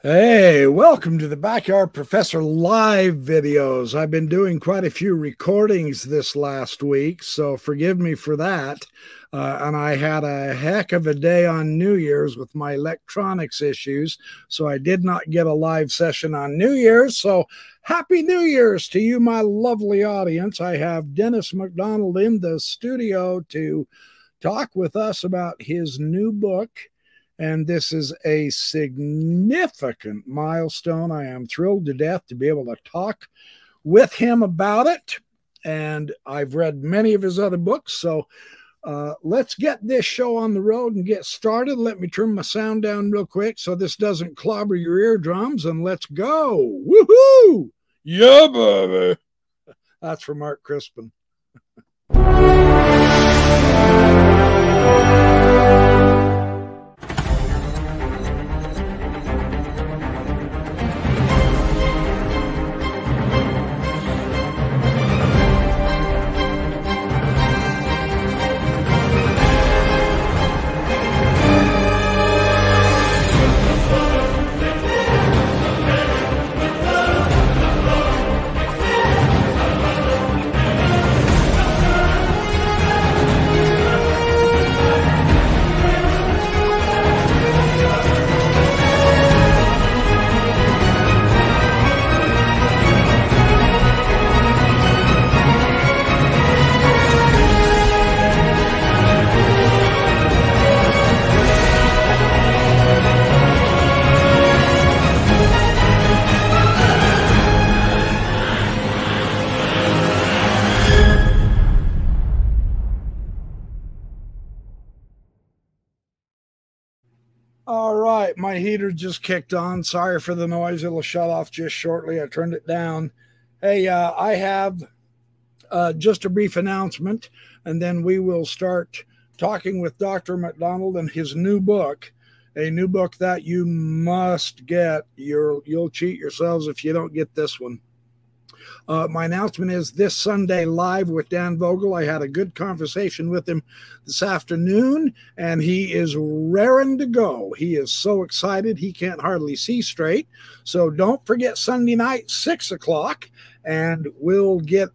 Hey, welcome to the Backyard Professor live videos. I've been doing quite a few recordings this last week, so forgive me for that. Uh, and I had a heck of a day on New Year's with my electronics issues, so I did not get a live session on New Year's. So happy New Year's to you, my lovely audience. I have Dennis MacDonald in the studio to talk with us about his new book and this is a significant milestone. I am thrilled to death to be able to talk with him about it. And I've read many of his other books. So uh, let's get this show on the road and get started. Let me turn my sound down real quick so this doesn't clobber your eardrums. And let's go. Woohoo! Yeah, baby. That's from Mark Crispin. My heater just kicked on. Sorry for the noise. It'll shut off just shortly. I turned it down. Hey, uh, I have uh, just a brief announcement, and then we will start talking with Dr. MacDonald and his new book, a new book that you must get. You're, you'll cheat yourselves if you don't get this one. Uh, my announcement is this Sunday live with Dan Vogel. I had a good conversation with him this afternoon, and he is raring to go. He is so excited he can't hardly see straight. So don't forget Sunday night, six o'clock, and we'll get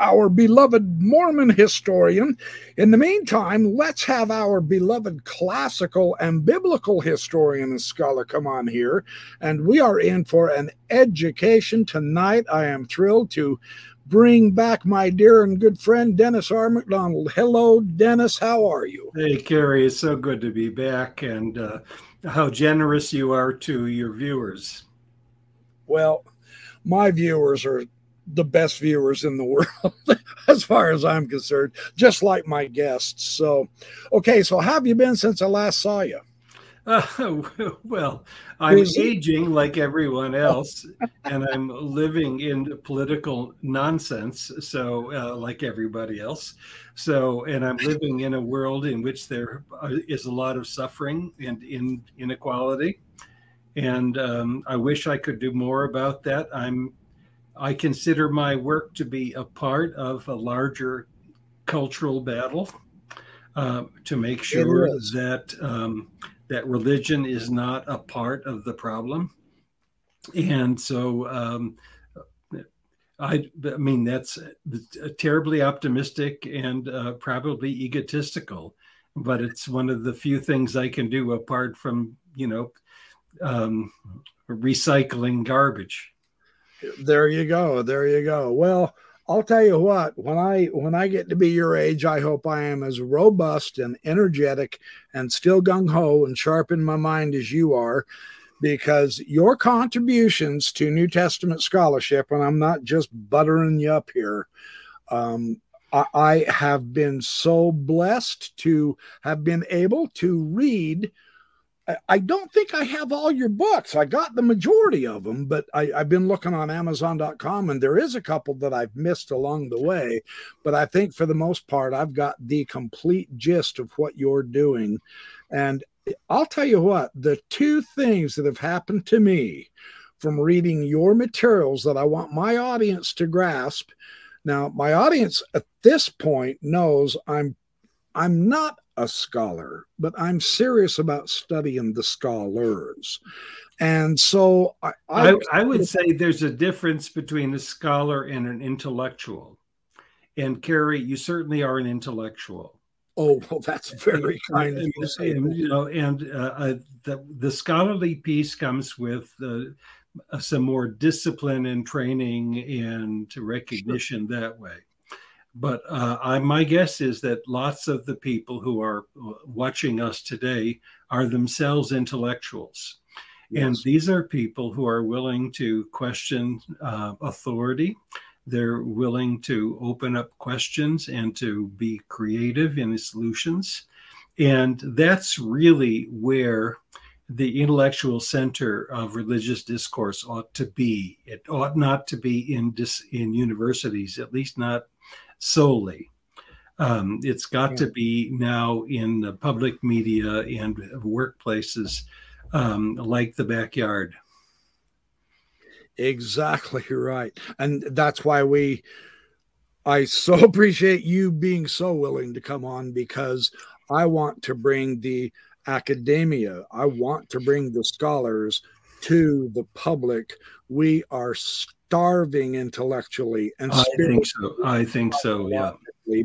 our beloved Mormon historian. In the meantime, let's have our beloved classical and biblical historian and scholar come on here. And we are in for an education tonight. I am thrilled to bring back my dear and good friend Dennis R. MacDonald. Hello, Dennis. How are you? Hey, Carrie. It's so good to be back, and uh, how generous you are to your viewers. Well, my viewers are the best viewers in the world, as far as I'm concerned, just like my guests. So, okay, so how have you been since I last saw you? Uh, well, I'm aging like everyone else, and I'm living in political nonsense. So, uh, like everybody else. So, and I'm living in a world in which there is a lot of suffering and in inequality. And um, I wish I could do more about that. I'm I consider my work to be a part of a larger cultural battle uh, to make sure that um, that religion is not a part of the problem. And so, um, I, I mean, that's terribly optimistic and uh, probably egotistical, but it's one of the few things I can do apart from, you know, um, recycling garbage there you go. There you go. Well i'll tell you what when i when i get to be your age i hope i am as robust and energetic and still gung-ho and sharp in my mind as you are because your contributions to new testament scholarship and i'm not just buttering you up here um, I, I have been so blessed to have been able to read I don't think I have all your books. I got the majority of them, but I, have been looking on Amazon.com and there is a couple that I've missed along the way. But I think for the most part, I've got the complete gist of what you're doing. And I'll tell you what, the two things that have happened to me from reading your materials that I want my audience to grasp. Now, my audience at this point knows I'm I'm not a scholar, but I'm serious about studying the scholars. And so I, I, I, I would say there's a difference between a scholar and an intellectual. And Carrie, you certainly are an intellectual. Oh, well, that's very kind of you. And, you know, and uh, uh, the, the scholarly piece comes with uh, some more discipline and training and recognition sure. that way. But uh, I, my guess is that lots of the people who are uh, watching us today are themselves intellectuals. Yes. And these are people who are willing to question uh, authority. They're willing to open up questions and to be creative in the solutions. And that's really where the intellectual center of religious discourse ought to be. It ought not to be in dis, in universities, at least not solely. Um, it's got yeah. to be now in the public media and workplaces um, like the backyard. Exactly right. And that's why we, I so appreciate you being so willing to come on because I want to bring the academia, I want to bring the scholars to the public. We are starving intellectually and I think so. I think so. Yeah.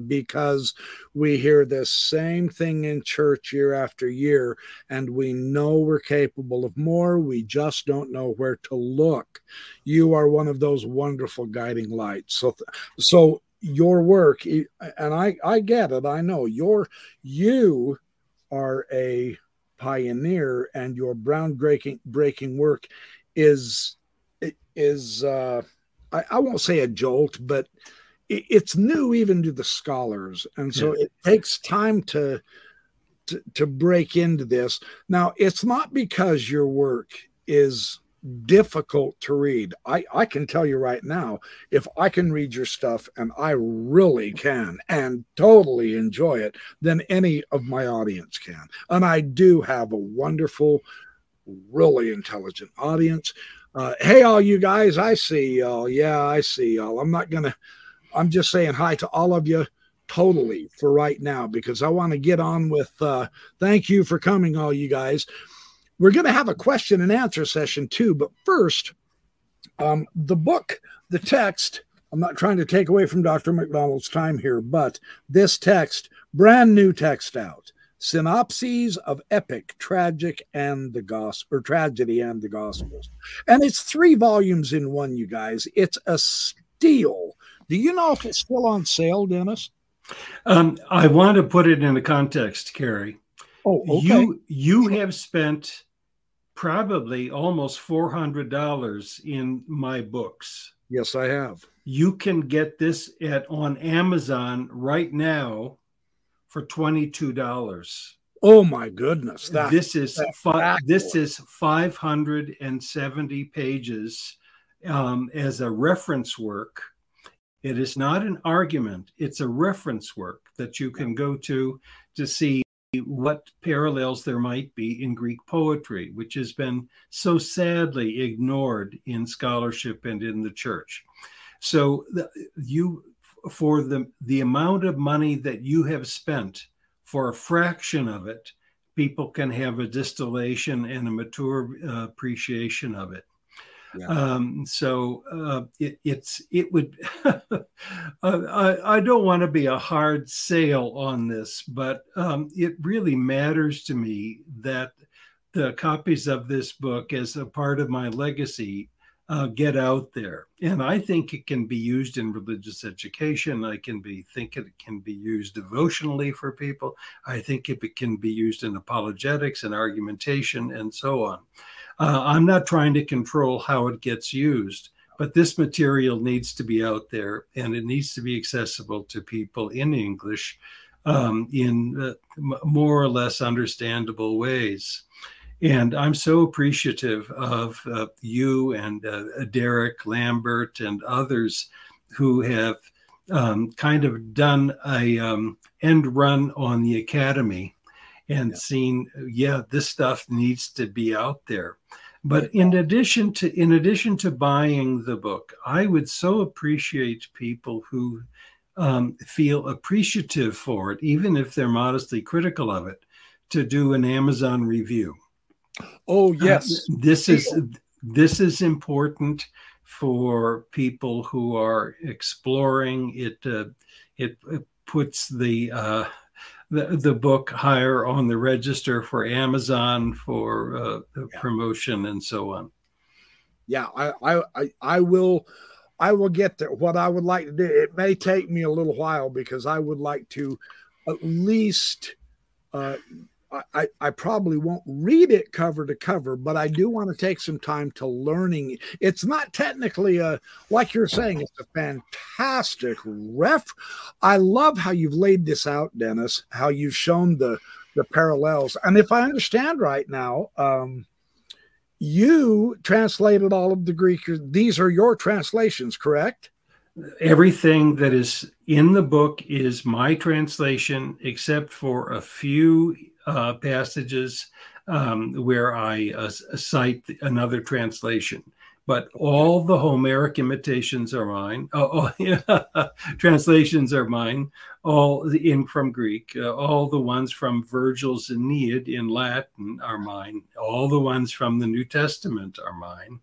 Because we hear the same thing in church year after year, and we know we're capable of more. We just don't know where to look. You are one of those wonderful guiding lights. So, so your work, and I, I get it. I know your, you are a pioneer, and your groundbreaking breaking work is is uh, I, I, won't say a jolt, but it, it's new even to the scholars, and so yeah. it takes time to, to to break into this. Now, it's not because your work is difficult to read. I, I can tell you right now, if I can read your stuff, and I really can, and totally enjoy it, then any of my audience can. And I do have a wonderful, really intelligent audience. Uh, hey, all you guys, I see y'all. Yeah, I see y'all. I'm not going to, I'm just saying hi to all of you totally for right now because I want to get on with, uh, thank you for coming, all you guys. We're going to have a question and answer session too. But first, um, the book, the text, I'm not trying to take away from Dr. MacDonald's time here, but this text, brand new text out synopses of epic, tragic, and the gospel, or tragedy and the gospels. And it's three volumes in one, you guys. It's a steal. Do you know if it's still on sale, Dennis? Um, I want to put it in a context, Carrie. Oh, okay. You you have spent probably almost four hundred dollars in my books. Yes, I have. You can get this at on Amazon right now for $22. Oh my goodness. That, this is fi- this is 570 pages um, as a reference work. It is not an argument, it's a reference work that you can go to to see what parallels there might be in Greek poetry, which has been so sadly ignored in scholarship and in the church. So the, you for the the amount of money that you have spent for a fraction of it people can have a distillation and a mature uh, appreciation of it yeah. um, so uh, it, it's it would I, I don't want to be a hard sale on this but um, it really matters to me that the copies of this book as a part of my legacy uh, get out there. And I think it can be used in religious education. I can be think it can be used devotionally for people. I think it can be used in apologetics and argumentation and so on. Uh, I'm not trying to control how it gets used, but this material needs to be out there and it needs to be accessible to people in English um, in uh, more or less understandable ways. And I'm so appreciative of uh, you and uh, Derek Lambert and others who have um, kind of done a um, end run on the academy and yeah. seen, yeah, this stuff needs to be out there. But in addition to in addition to buying the book, I would so appreciate people who um, feel appreciative for it, even if they're modestly critical of it, to do an Amazon review. Oh yes, uh, this is this is important for people who are exploring it. Uh, it, it, puts the, uh, the the book higher on the register for Amazon for uh, yeah. promotion and so on. Yeah, I, I I will I will get there. What I would like to do, it may take me a little while because I would like to at least uh, I, I probably won't read it cover to cover, but I do want to take some time to learning. It's not technically a like you're saying, it's a fantastic ref. I love how you've laid this out, Dennis, how you've shown the the parallels. And if I understand right now, um, you translated all of the Greek. These are your translations, correct? Everything that is in the book is my translation, except for a few uh, passages um, where I uh, cite another translation. But all the Homeric imitations are mine. Oh, oh translations are mine. All the in from Greek. Uh, all the ones from Virgil's Aeneid in Latin are mine. All the ones from the New Testament are mine.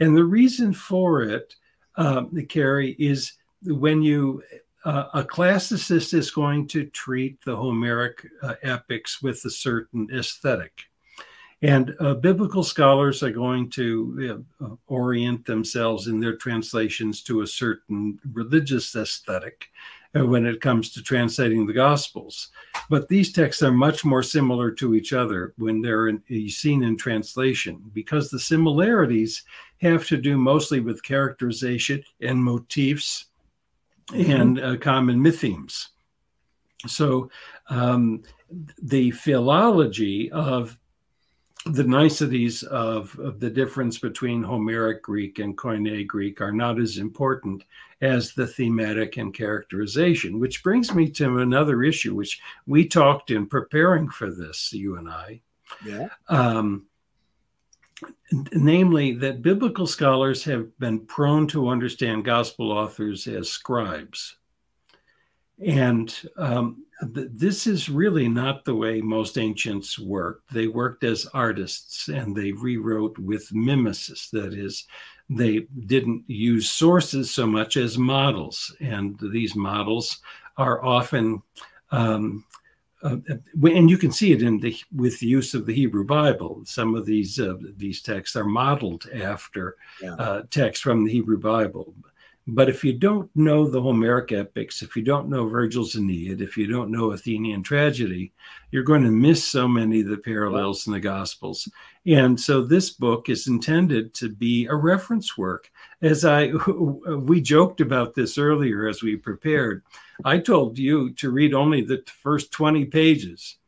And the reason for it, uh, Carrie, is when you uh, a classicist is going to treat the Homeric uh, epics with a certain aesthetic. And uh, biblical scholars are going to uh, orient themselves in their translations to a certain religious aesthetic uh, when it comes to translating the Gospels. But these texts are much more similar to each other when they're in, seen in translation because the similarities have to do mostly with characterization and motifs and uh, common mythemes. So um, the philology of the niceties of, of, the difference between Homeric Greek and Koine Greek are not as important as the thematic and characterization, which brings me to another issue, which we talked in preparing for this, you and I. Yeah. Um, namely that biblical scholars have been prone to understand gospel authors as scribes. And um, th- this is really not the way most ancients worked. They worked as artists and they rewrote with mimesis. That is, they didn't use sources so much as models. And these models are often um, uh, and you can see it in the with the use of the Hebrew Bible. Some of these uh, these texts are modeled after yeah. uh, texts from the Hebrew Bible. But if you don't know the Homeric epics, if you don't know Virgil's Aeneid, if you don't know Athenian tragedy, you're going to miss so many of the parallels in the Gospels. And so this book is intended to be a reference work. As I we joked about this earlier as we prepared, I told you to read only the first 20 pages.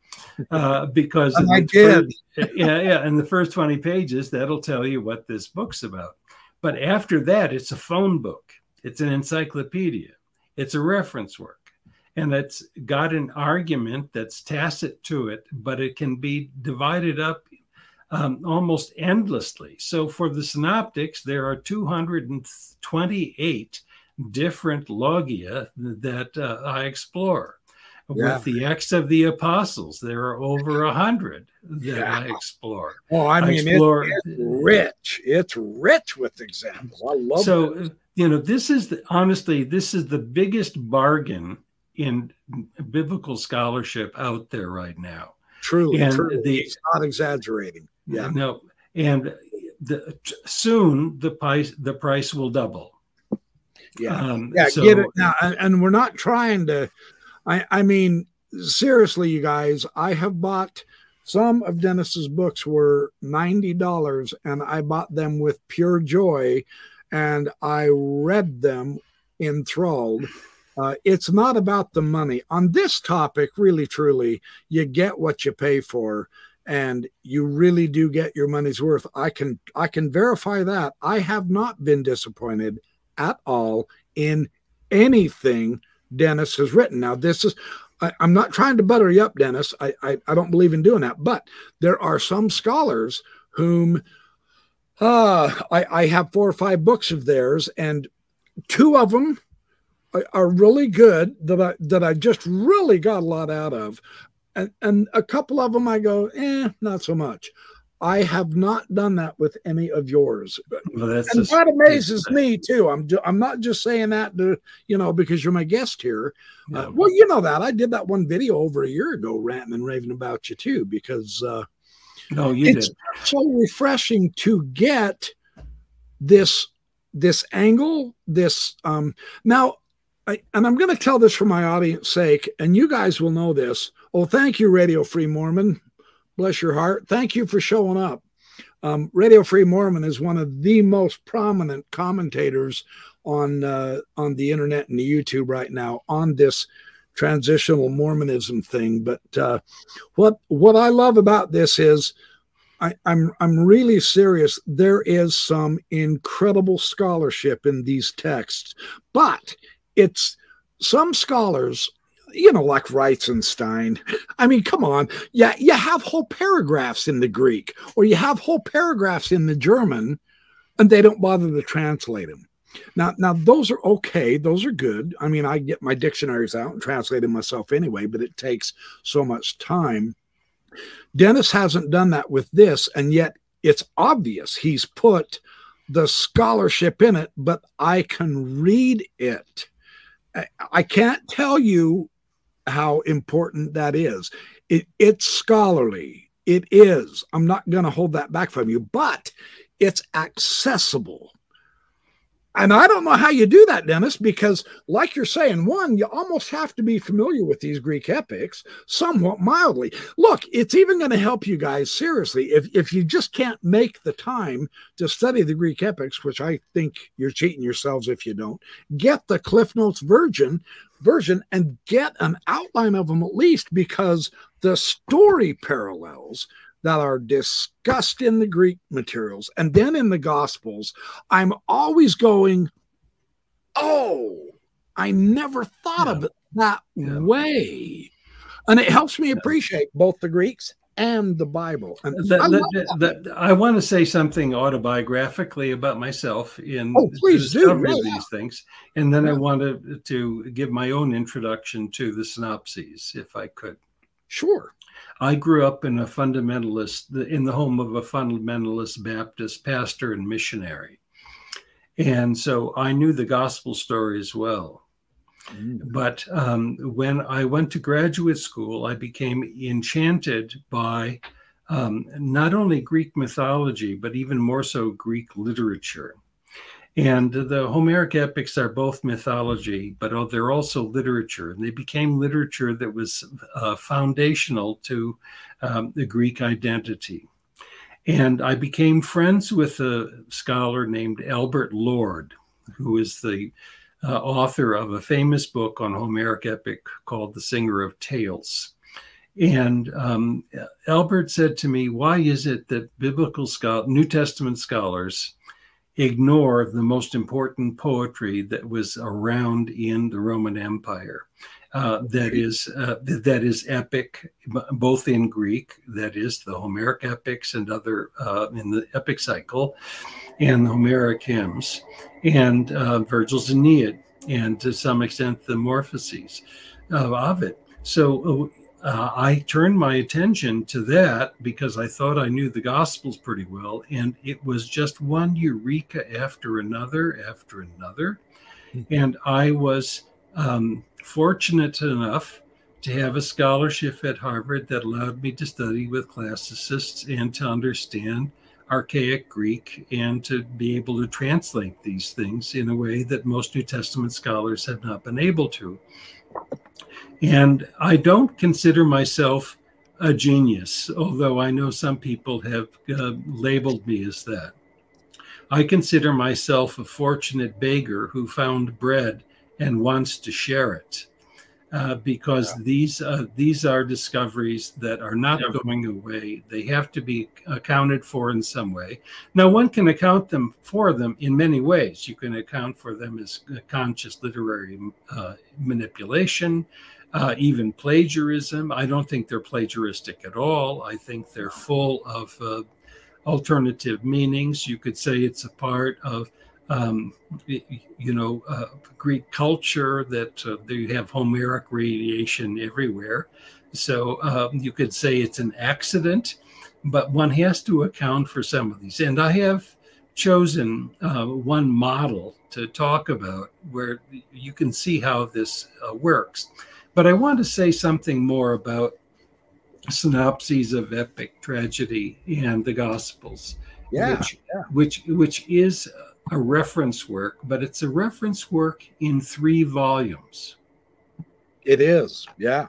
Uh, because I did. First, yeah, yeah. In the first 20 pages, that'll tell you what this book's about. But after that, it's a phone book it's an encyclopedia. It's a reference work. And it's got an argument that's tacit to it, but it can be divided up um, almost endlessly. So for the synoptics, there are 228 different logia that uh, I explore. Yeah. With the Acts of the Apostles, there are over a hundred that yeah. I explore. Oh, I mean, I explore, it's, it's, rich. It's rich with examples. I love so. This you know, this is the, honestly, this is the biggest bargain in biblical scholarship out there right now. Truly, and truly. The, it's not exaggerating. Yeah. No, and the, soon the price the price will double. Yeah, um, yeah. So, get it now, and we're not trying to. I I mean, seriously, you guys, I have bought some of Dennis's books were ninety dollars, and I bought them with pure joy and I read them enthralled. Uh, it's not about the money. On this topic, really, truly, you get what you pay for, and you really do get your money's worth. I can I can verify that. I have not been disappointed at all in anything Dennis has written. Now, this is I, am not trying to butter you up, Dennis. I, I I don't believe in doing that, but there are some scholars whom uh, I, I have four or five books of theirs, and two of them are really good that I that I just really got a lot out of, and and a couple of them I go, eh, not so much. I have not done that with any of yours. Well, and that amazes me too. I'm I'm not just saying that to you know because you're my guest here. Yeah. Uh, well, you know that I did that one video over a year ago, ranting and raving about you too, because uh, no, you it's did. so refreshing to get this this angle. This um now, I, and I'm going to tell this for my audience sake, and you guys will know this. Oh, thank you, Radio Free Mormon. Bless your heart. Thank you for showing up. Um, Radio Free Mormon is one of the most prominent commentators on uh, on the internet and the YouTube right now on this transitional Mormonism thing. But uh, what what I love about this is I, I'm I'm really serious. There is some incredible scholarship in these texts, but it's some scholars you know, like Reitzenstein. I mean, come on. Yeah, you have whole paragraphs in the Greek or you have whole paragraphs in the German and they don't bother to translate them. Now, now those are okay. Those are good. I mean, I get my dictionaries out and translate them myself anyway, but it takes so much time. Dennis hasn't done that with this, and yet it's obvious he's put the scholarship in it, but I can read it. I can't tell you how important that is. It, it's scholarly. It is. I'm not going to hold that back from you, but it's accessible. And I don't know how you do that, Dennis, because, like you're saying, one, you almost have to be familiar with these Greek epics somewhat mildly. Look, it's even going to help you guys seriously. If, if you just can't make the time to study the Greek epics, which I think you're cheating yourselves if you don't, get the Cliff Notes version version and get an outline of them at least because the story parallels that are discussed in the Greek materials and then in the Gospels, I'm always going, oh, I never thought yeah. of it that yeah. way. And it helps me appreciate both the Greeks and the Bible. And I, I, want to say something autobiographically about myself in oh, please the discovery do. these things, and then. I wanted to give my own introduction to the synopses, if I could. Sure. I grew up in a fundamentalist, in the home of a fundamentalist Baptist pastor and missionary. And so I knew the gospel story as well. Mm. But um, when I went to graduate school, I became enchanted by um, not only Greek mythology, but even more so Greek literature. And the Homeric epics are both mythology, but they're also literature. And they became literature that was uh, foundational to um, the Greek identity. And I became friends with a scholar named Albert Lord, who is the uh, author of a famous book on Homeric epic called The Singer of Tales. And um, Albert said to me, Why is it that biblical scholars, New Testament scholars ignore the most important poetry that was around in the Roman Empire? Uh, that is uh, that is epic, both in Greek, that is the Homeric epics and other uh, in the epic cycle, and the Homeric hymns, and uh, Virgil's Aeneid, and to some extent the Morphoses of Ovid. So uh, I turned my attention to that because I thought I knew the Gospels pretty well, and it was just one eureka after another after another, mm-hmm. and I was um, fortunate enough to have a scholarship at Harvard that allowed me to study with classicists and to understand archaic Greek and to be able to translate these things in a way that most New Testament scholars have not been able to. And I don't consider myself a genius, although I know some people have uh, labeled me as that. I consider myself a fortunate beggar who found bread and wants to share it uh, because yeah. these uh, these are discoveries that are not yeah. going away. They have to be accounted for in some way. Now, one can account them for them in many ways. You can account for them as conscious literary uh, manipulation, uh, even plagiarism. I don't think they're plagiaristic at all. I think they're full of uh, alternative meanings. You could say it's a part of um, you know, uh, Greek culture that uh, have Homeric radiation everywhere. So um, you could say it's an accident, but one has to account for some of these. And I have chosen uh, one model to talk about where you can see how this uh, works. But I want to say something more about synopses of epic tragedy and the Gospels, yeah, which, yeah. which which is a reference work, but it's a reference work in three volumes. It is, yeah.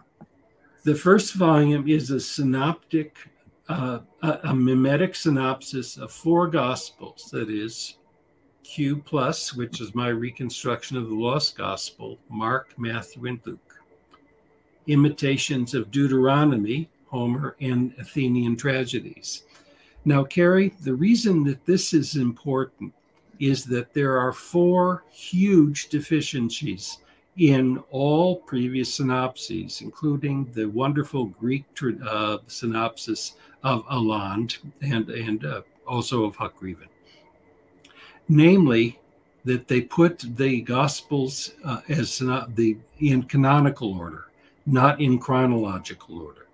The first volume is a synoptic, uh, a, a, mimetic synopsis of four Gospels. That is Q plus, which is my reconstruction of the Lost Gospel, Mark, Matthew, and Luke. Imitations of Deuteronomy, Homer, and Athenian tragedies. Now, Carrie, the reason that this is important is that there are four huge deficiencies in all previous synopses, including the wonderful Greek uh, synopsis of Aland and, and uh, also of Huck-Greeven. Namely, that they put the Gospels uh, as the in canonical order, not in chronological order,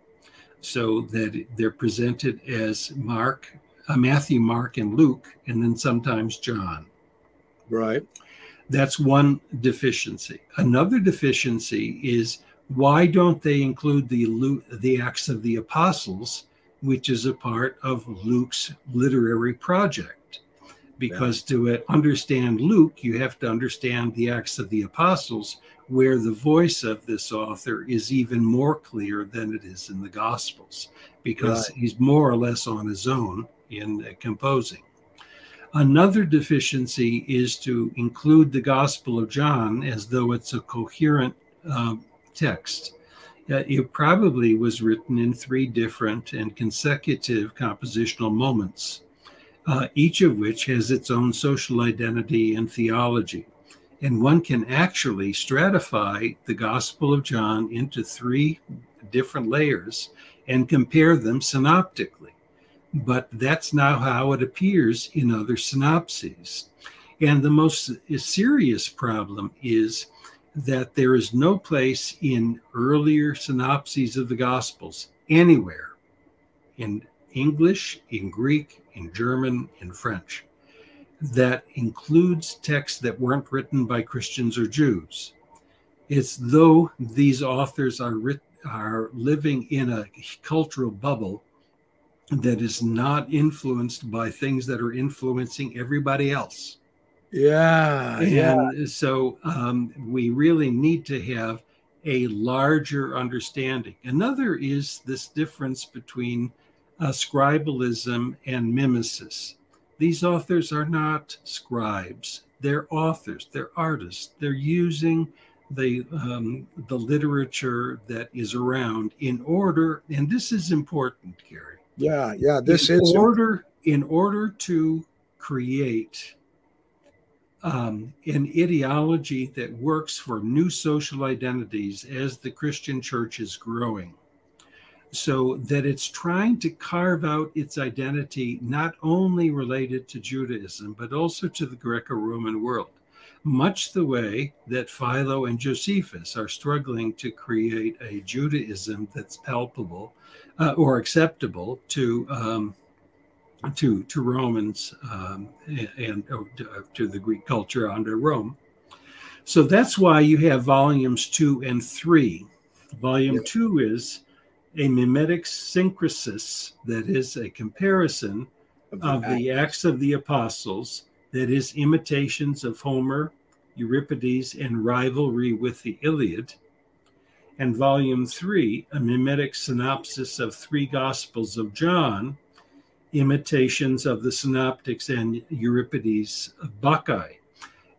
so that they're presented as Mark, uh, Matthew, Mark, and Luke, and then sometimes John. Right. That's one deficiency. Another deficiency is why don't they include the the Acts of the Apostles, which is a part of Luke's literary project? Because yeah. to understand Luke, you have to understand the Acts of the Apostles, where the voice of this author is even more clear than it is in the Gospels, because right. he's more or less on his own in uh, composing. Another deficiency is to include the Gospel of John as though it's a coherent uh, text. Uh, it probably was written in three different and consecutive compositional moments, uh, each of which has its own social identity and theology. And one can actually stratify the Gospel of John into three different layers and compare them synoptically but that's not how it appears in other synopses. And the most serious problem is that there is no place in earlier synopses of the Gospels anywhere in English, in Greek, in German, in French that includes texts that weren't written by Christians or Jews. It's though these authors are, writ- are living in a cultural bubble that is not influenced by things that are influencing everybody else. Yeah. And yeah. so um, we really need to have a larger understanding. Another is this difference between uh, scribalism and mimesis. These authors are not scribes, they're authors, they're artists, they're using the um, the literature that is around in order and this is important gary yeah, yeah. This in is order in order to create um, an ideology that works for new social identities as the Christian church is growing. So that it's trying to carve out its identity not only related to Judaism, but also to the Greco Roman world, much the way that Philo and Josephus are struggling to create a Judaism that's palpable uh, or acceptable to um, to to Romans um, and, and uh, to the Greek culture under Rome. So that's why you have volumes two and three. Volume two is a mimetic synkrisis, that is a comparison of the, of the Acts of the Apostles, that is imitations of Homer, Euripides, and rivalry with the Iliad and Volume 3, a mimetic synopsis of three Gospels of John, imitations of the synoptics and Euripides of Bacchae.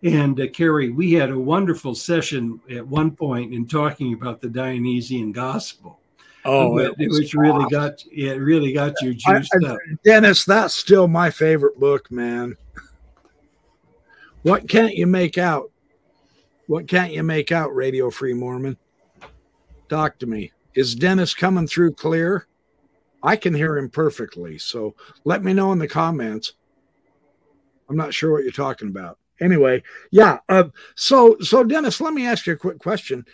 And uh, Carrie, we had a wonderful session at one point in talking about the Dionysian Gospel. Oh, it which really got it really got you juiced I, I, up. Dennis, that's still my favorite book, man. What can't you make out? What can't you make out, Radio Free Mormon? Talk to me. Is Dennis coming through clear? I can hear him perfectly. So let me know in the comments. I'm not sure what you're talking about. anyway, yeah. Uh, so so Dennis, let me ask you a quick question.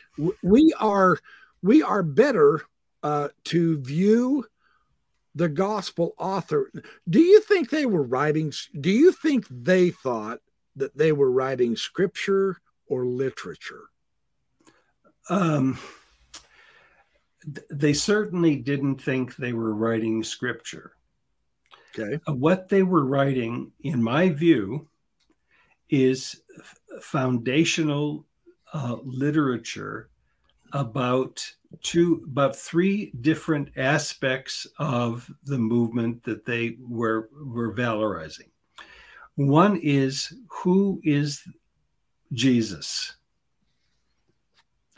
We are we are better uh, to view the gospel author. Do you think they were writing? Do you think they thought that they were writing scripture or literature? Um, they certainly didn't think they were writing scripture. Okay. Uh, what they were writing, in my view, is foundational uh, literature about two about three different aspects of the movement that they were were valorizing. One is who is jesus?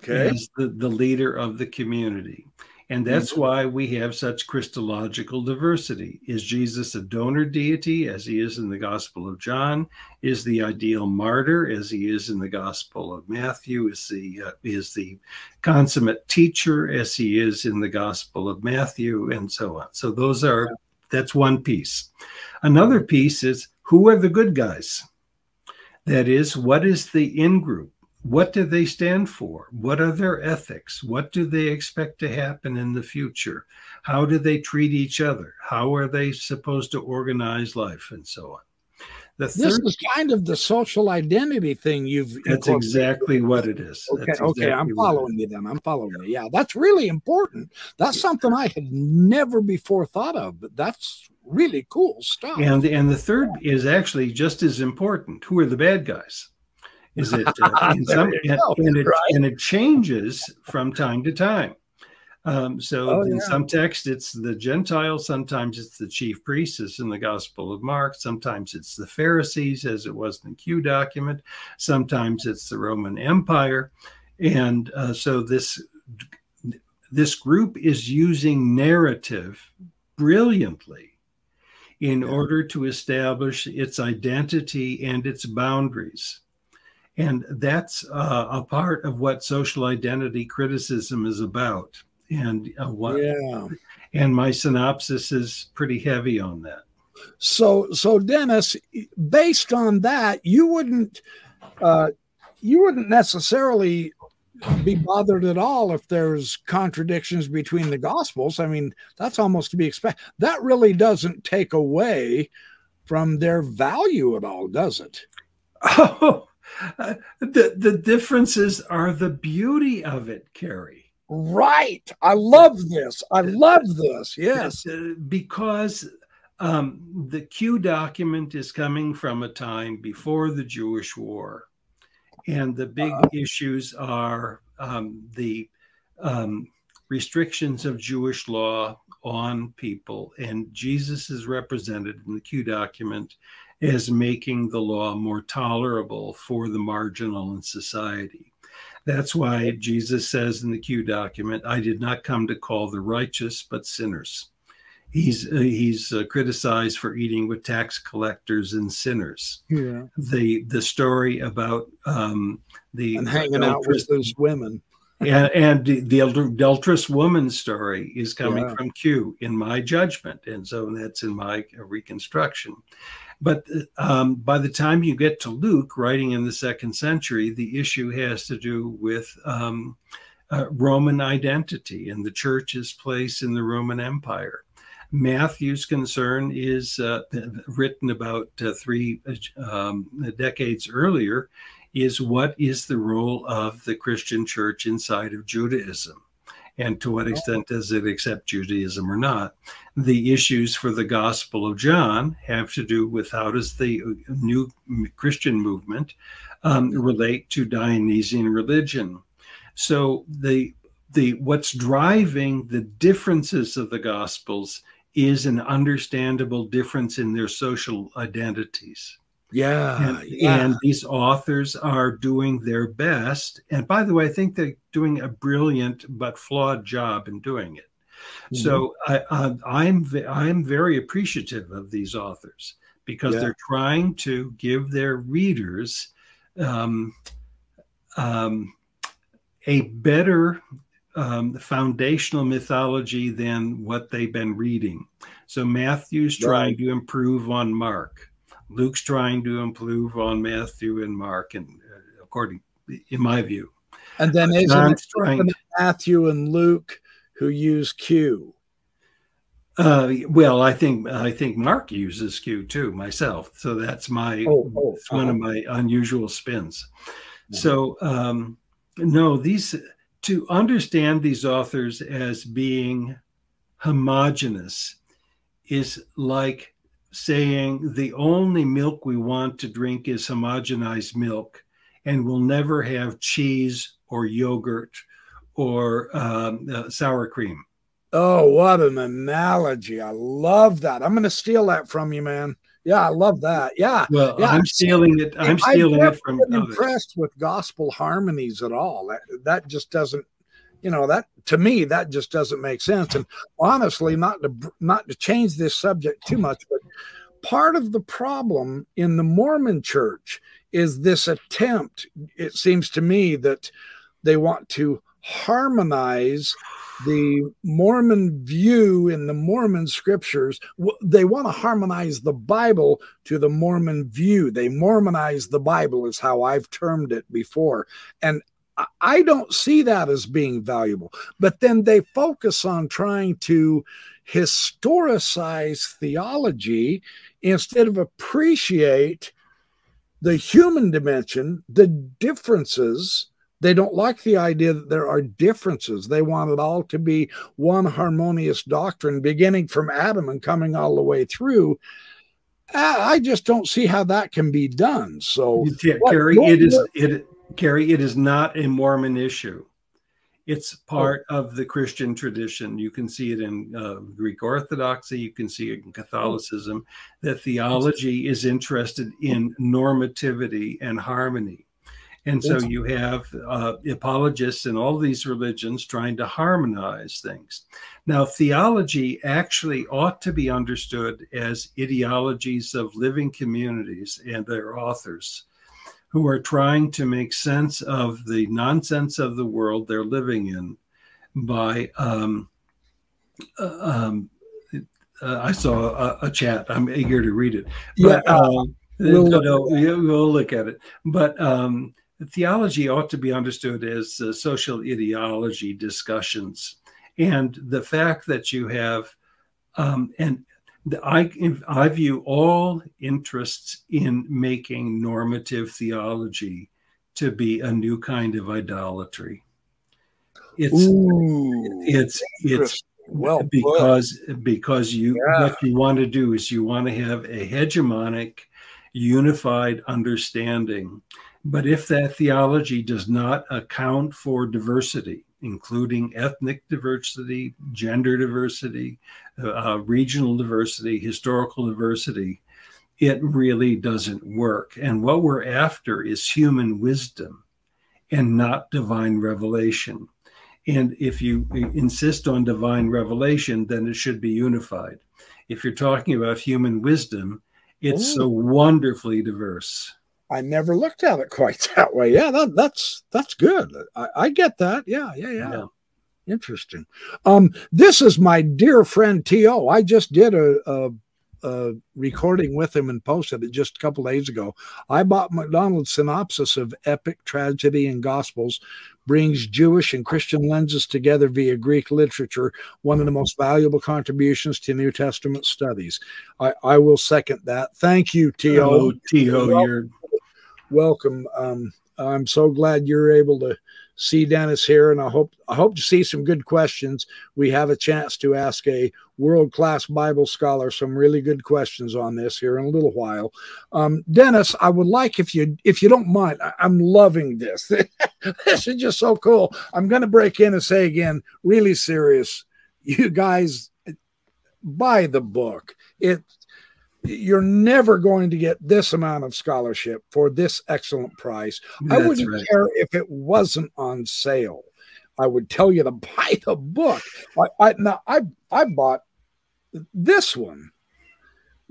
Okay. as the, the leader of the community and that's mm-hmm. why we have such Christological diversity. Is Jesus a donor deity, as he is in the Gospel of John? Is the ideal martyr, as he is in the Gospel of Matthew? Is the uh, is the consummate teacher, as he is in the Gospel of Matthew, and so on. So those are that's one piece. Another piece is who are the good guys? That is, what is the in group? What do they stand for? What are their ethics? What do they expect to happen in the future? How do they treat each other? How are they supposed to organize life and so on? The third, this is kind of the social identity thing you've. That's exactly what it is. Okay, exactly okay, I'm following you. Then I'm following you. Yeah, that's really important. That's something I had never before thought of, but that's really cool stuff. And and the third is actually just as important. Who are the bad guys? Is it uh, some, and, and, it, right. and it changes from time to time. Um, so oh, in yeah. some text, it's the Gentiles. Sometimes it's the chief priests, as in the Gospel of Mark. Sometimes it's the Pharisees, as it was in the Q document. Sometimes it's the Roman Empire, and uh, so this this group is using narrative brilliantly in order to establish its identity and its boundaries. And that's uh, a part of what social identity criticism is about. And uh, what, yeah. and my synopsis is pretty heavy on that. So, so Dennis, based on that, you wouldn't, uh, you wouldn't necessarily be bothered at all if there's contradictions between the gospels. I mean, that's almost to be expected. That really doesn't take away from their value at all, does it? Oh, uh, the the differences are the beauty of it, Carrie. Right. I love this. I love this. Yes. Uh, because um, the Q document is coming from a time before the Jewish War. And the big uh, issues are um, the um, restrictions of Jewish law on people. And Jesus is represented in the Q document as making the law more tolerable for the marginal in society. That's why Jesus says in the Q document, I did not come to call the righteous, but sinners. He's uh, he's uh, criticized for eating with tax collectors and sinners. Yeah. The the story about um, the and hanging out with those women. and, and the adulterous woman story is coming yeah. from Q in my judgment, and so that's in my reconstruction. But um, by the time you get to Luke, writing in the second century, the issue has to do with um, uh, Roman identity and the church's place in the Roman Empire. Matthew's concern is uh, written about uh, three um, decades earlier is what is the role of the Christian church inside of Judaism? And to what extent does it accept Judaism or not. The issues for the Gospel of John have to do with how does the new Christian movement um, relate to Dionysian religion. So the the what's driving the differences of the Gospels is an understandable difference in their social identities. Yeah, and, yeah. and, these authors are doing their best. And by the way, I think they're doing a brilliant but flawed job in doing it. Mm-hmm. So I, I'm I'm very appreciative of these authors because yeah. they're trying to give their readers um, um, a better um, foundational mythology than what they've been reading. So Matthew's right. trying to improve on Mark. Luke's trying to improve on Matthew and Mark, and uh, according, in my view. And then uh, isn't trying, Matthew and Luke who use Q? Uh, well, I think I think Mark uses Q too myself, so that's my oh, oh, one of my unusual spins. So um, no, these to understand these authors as being homogenous is like saying the only milk we want to drink is homogenized milk, and we'll never have cheese or yogurt or um, uh, sour cream. Oh, what an analogy! I love that. I'm going to steal that from you, man. Yeah, I love that. Yeah. Well, yeah. I'm stealing it. I'm stealing it from. I'm impressed with gospel harmonies at all. That that just doesn't, you know, that to me that just doesn't make sense. And honestly, not to not to change this subject too much, but part of the problem in the Mormon Church is this attempt. It seems to me that they want to harmonize the Mormon view in the Mormon scriptures. They want to harmonize the Bible to the Mormon view. They Mormonize the Bible, is how I've termed it before. And I don't see that as being valuable. But then they focus on trying to historicize theology instead of appreciate the human dimension, the differences they don't like the idea that there are differences. They want it all to be one harmonious doctrine, beginning from Adam and coming all the way through. I just don't see how that can be done. So, yeah, Gary, it is it, Gary, it is not a Mormon issue. It's part oh. of the Christian tradition. You can see it in uh, Greek Orthodoxy. You can see it in Catholicism. That theology is interested in normativity and harmony. And so you have uh, apologists in all these religions trying to harmonize things. Now, theology actually ought to be understood as ideologies of living communities and their authors who are trying to make sense of the nonsense of the world they're living in by. Um, uh, um, uh, I saw a, a, chat. I'm eager to read it. But, yeah, uh, we'll, no, no, we'll look at it. But um, theology ought to be understood as uh, social ideology discussions. And the fact that you have, um, and the, I, I view all interests in making normative theology to be a new kind of idolatry. It's Ooh, it's it's well because because you yeah. what you want to do is you want to have a hegemonic unified understanding but if that theology does not account for diversity, including ethnic diversity, gender diversity, uh, regional diversity, historical diversity, it really doesn't work. And what we're after is human wisdom and not divine revelation. And if you insist on divine revelation, then it should be unified. If you're talking about human wisdom, it's Ooh. so wonderfully diverse. I never looked at it quite that way. Yeah, that, that's that's good. I, I get that. Yeah, yeah, yeah, yeah. Interesting. Um, this is my dear friend T.O. I just did a, a, a recording with him and posted it just a couple days ago. I bought MacDonald's synopsis of Epic Tragedy and Gospels brings Jewish and Christian lenses together via Greek literature, one of the most valuable contributions to New Testament studies. I, I will second that. Thank you, T.O. Oh, T.O., you're welcome. Um, I'm so glad you're able to see Dennis here, and I hope I hope to see some good questions. We have a chance to ask a world class Bible scholar some really good questions on this here in a little while. Um, Dennis, I would like if you if you don't mind, I, am loving this. this is just so cool. I'm going to break in and say again, really serious, you guys buy the book. It you're never going to get this amount of scholarship for this excellent price. That's I wouldn't right. care if it wasn't on sale. I would tell you to buy the book. I, I now I I bought this one.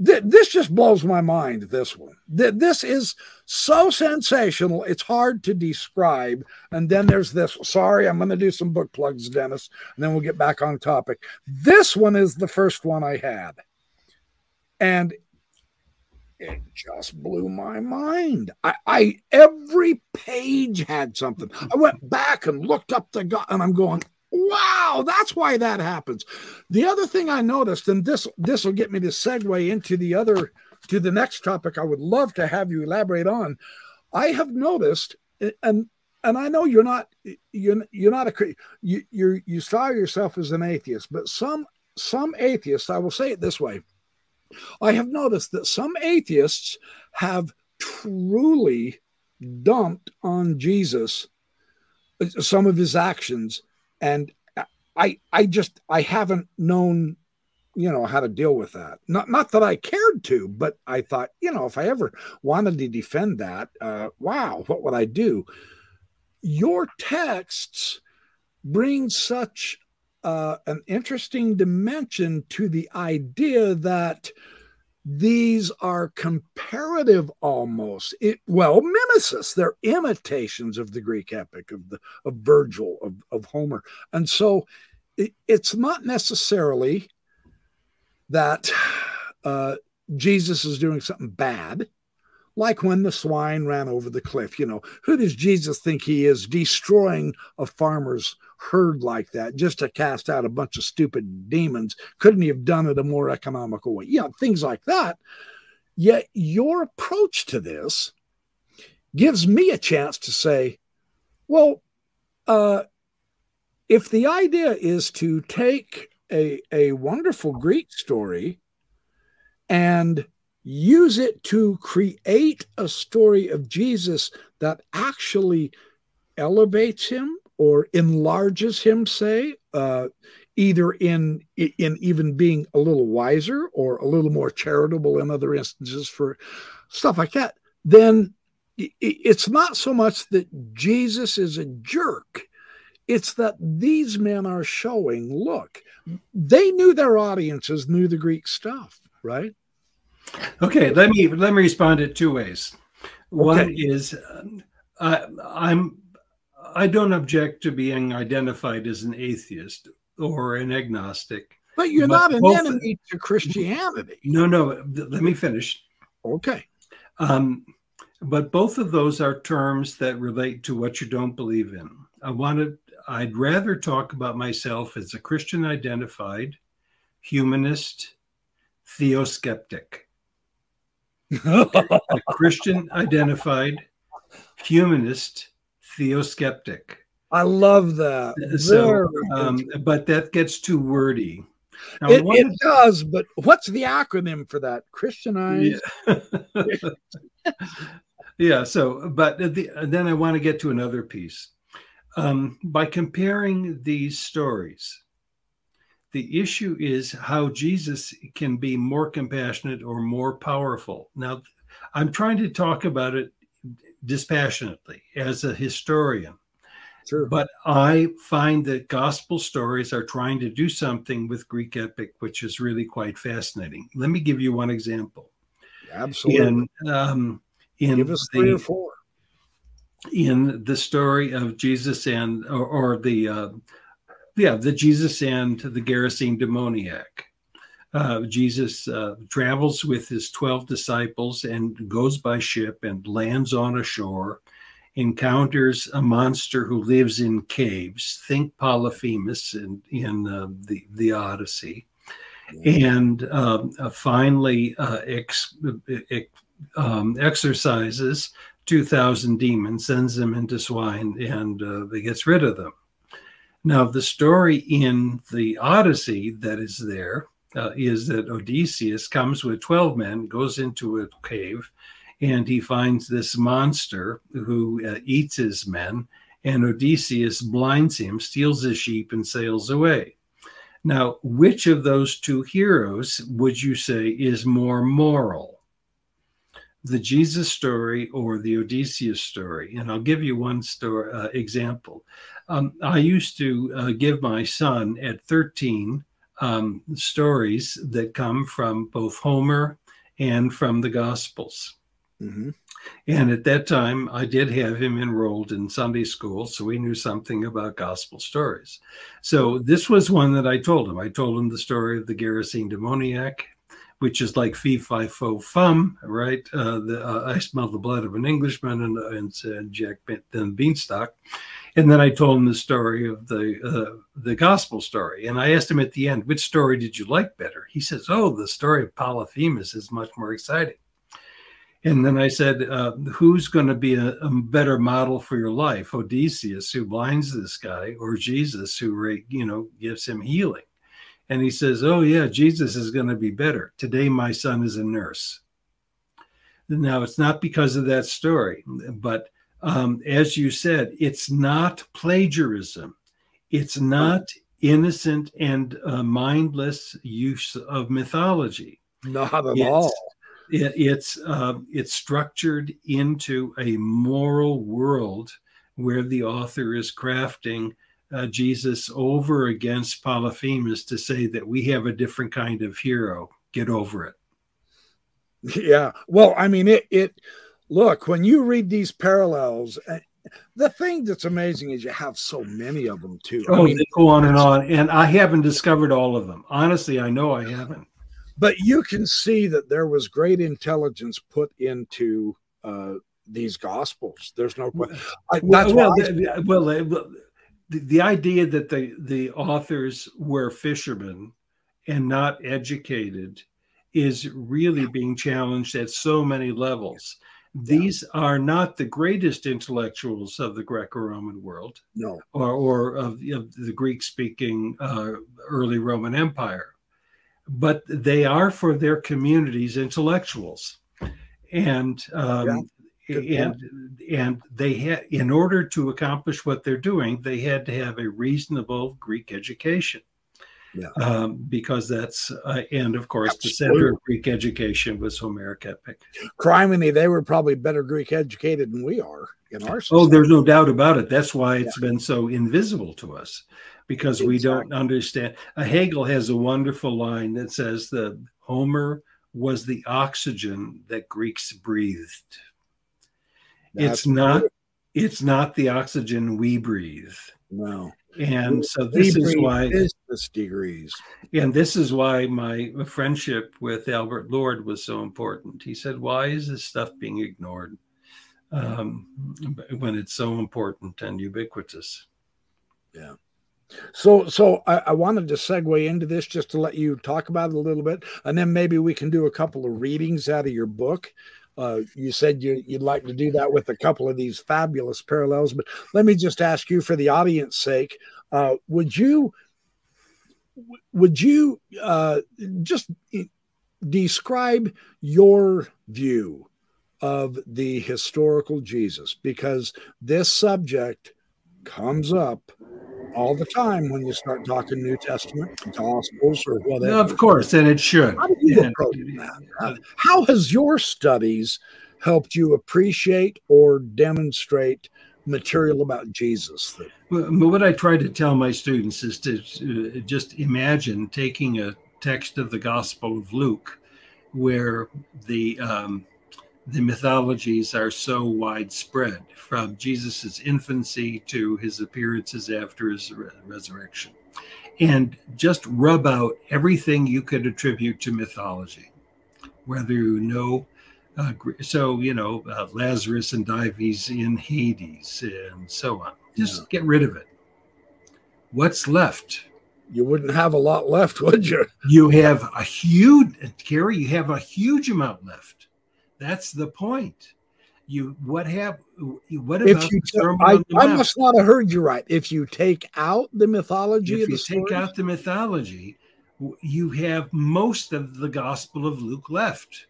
Th- this just blows my mind. This one. Th- this is so sensational. It's hard to describe. And then there's this. Sorry, I'm going to do some book plugs, Dennis, and then we'll get back on topic. This one is the first one I had and it just blew my mind. I, I every page had something. I went back and looked up the guy, and I'm going, wow, that's why that happens. The other thing I noticed, and this this will get me to segue into the other to the next topic I would love to have you elaborate on. I have noticed, and and I know you're not you're you're not a you you you style yourself as an atheist, but some some atheists, I will say it this way I have noticed that some atheists have truly dumped on Jesus uh, some of his actions. And I I just I haven't known you know how to deal with that. Not not that i cared to but i thought you know if i ever wanted to defend that uh, wow what would i do? Your texts bring such uh, an interesting dimension to the idea that these are comparative almost. It, well mimesis they're imitations of the greek epic of the of virgil of, of homer. And so it, it's not necessarily that uh, jesus is doing something bad like when the swine ran over the cliff you know who does jesus think he is destroying a farmer's herd like that just to cast out a bunch of stupid demons? Couldn't he have done it a more economical way? Yeah, things like that. Yet your approach to this gives me a chance to say, well, uh, if the idea is to take a, a wonderful Greek story and use it to create a story of Jesus that actually elevates him or enlarges him, say, uh, either in in even being a little wiser or a little more charitable in other instances for stuff like that, then it's not so much that Jesus is a jerk. It's that these men are showing, look, they knew their audiences knew the Greek stuff, right? Okay, let me let me respond in two ways. One okay. is uh, I'm I don't object to being identified as an atheist or an agnostic. But you're but not an enemy to Christianity. No, no. Let me finish. Okay. Um, but both of those are terms that relate to what you don't believe in. I wanted. I'd rather talk about myself as a Christian identified, humanist, theoskeptic. A Christian identified, humanist, theoskeptic. I love that. So, um, but that gets too wordy. Now, it, it does, but what's the acronym for that? Christianized. Yeah. yeah so, but the, then I want to get to another piece. Um, by comparing these stories, the issue is how Jesus can be more compassionate or more powerful. Now, I'm trying to talk about it dispassionately as a historian. Sure. But I find that gospel stories are trying to do something with Greek epic, which is really quite fascinating. Let me give you one example. Absolutely. In, um, in give us three the, or four. In the story of Jesus and, or, or the, uh, yeah, the Jesus and the Gerasene demoniac uh, Jesus uh, travels with his 12 disciples and goes by ship and lands on a shore, encounters a monster who lives in caves. Think Polyphemus in, in uh, the, the Odyssey. And um, uh, finally uh, ex, um, exorcises 2,000 demons, sends them into swine, and uh, gets rid of them. Now, the story in the Odyssey that is there uh, is that Odysseus comes with 12 men, goes into a cave, and he finds this monster who uh, eats his men. And Odysseus blinds him, steals his sheep, and sails away. Now, which of those two heroes would you say is more moral? The Jesus story or the Odysseus story? And I'll give you one story uh, example. Um, I used to uh, give my son at 13 um, stories that come from both Homer and from the Gospels. Mm-hmm. And at that time, I did have him enrolled in Sunday school, so he knew something about gospel stories. So this was one that I told him. I told him the story of the Gerasene demoniac, which is like fee fi fo fum, right? Uh, the, uh, I smell the blood of an Englishman and, and, and Jack then Beanstalk. And then I told him the story of the uh, the gospel story, and I asked him at the end, "Which story did you like better?" He says, "Oh, the story of Polyphemus is much more exciting." And then I said, uh, "Who's going to be a, a, better model for your life, Odysseus, who blinds this guy, or Jesus, who you know gives him healing?" And he says, Oh, yeah, Jesus is going to be better. Today, my son is a nurse. Now, it's not because of that story, but um, as you said, it's not plagiarism. It's not innocent and uh, mindless use of mythology. Not at it's, all. It, it's uh, it's structured into a moral world where the author is crafting uh, Jesus over against Polyphemus to say that we have a different kind of hero. Get over it. Yeah. Well, I mean, it, it, look, when you read these parallels, uh, the thing that's amazing is you have so many of them too. Oh, I mean, they go on and on. And I haven't discovered all of them. Honestly, I know I haven't. But you can see that there was great intelligence put into uh, these gospels. There's no question. Well, well, I, well, well, the, the idea that the the authors were fishermen and not educated is really being challenged at so many levels. These are not the greatest intellectuals of the Greco-Roman world, no, or, or of, of the Greek-speaking uh, early Roman Empire, but they are for their communities intellectuals, and um, and and they had in order to accomplish what they're doing they had to have a reasonable greek education yeah. Um, because that's uh, and of course Absolutely. the center of greek education was homeric epic criminy they were probably better greek educated than we are in our society. oh there's no doubt about it that's why it's yeah. been so invisible to us because exactly. we don't understand uh, hegel has a wonderful line that says the homer was the oxygen that greeks breathed it's not it's not the oxygen we breathe. No. And so this is why business degrees. And this is why my friendship with Albert Lord was so important. He said, "Why is this stuff being ignored um, when it's so important and ubiquitous?" Yeah. So, so I, I, wanted to segue into this just to let you talk about it a little bit, and then maybe we can do a couple of readings out of your book. Uh, you said you, would like to do that with a couple of these fabulous parallels, but let me just ask you, for the audience' sake, uh, would you would you uh, just describe your view of the historical Jesus? Because this subject comes up all the time when you start talking New Testament, Gospels, or whatever. of course, and it should. How, and, How has your studies helped you appreciate or demonstrate material about Jesus? Well, what I try to tell my students is to uh, just imagine taking a text of the Gospel of Luke, where the um, the mythologies are so widespread from Jesus' infancy to his appearances after his re- resurrection. And just rub out everything you could attribute to mythology, whether you know. Uh, so, you know, uh, Lazarus and Dives in Hades and so on. Just yeah. get rid of it. What's left? You wouldn't have a lot left, would you? You have a huge, Gary, you have a huge amount left that's the point. You what have what about if you I, I must not have heard you right. If you take out the mythology, if you take out the mythology, you have most of the Gospel of Luke left.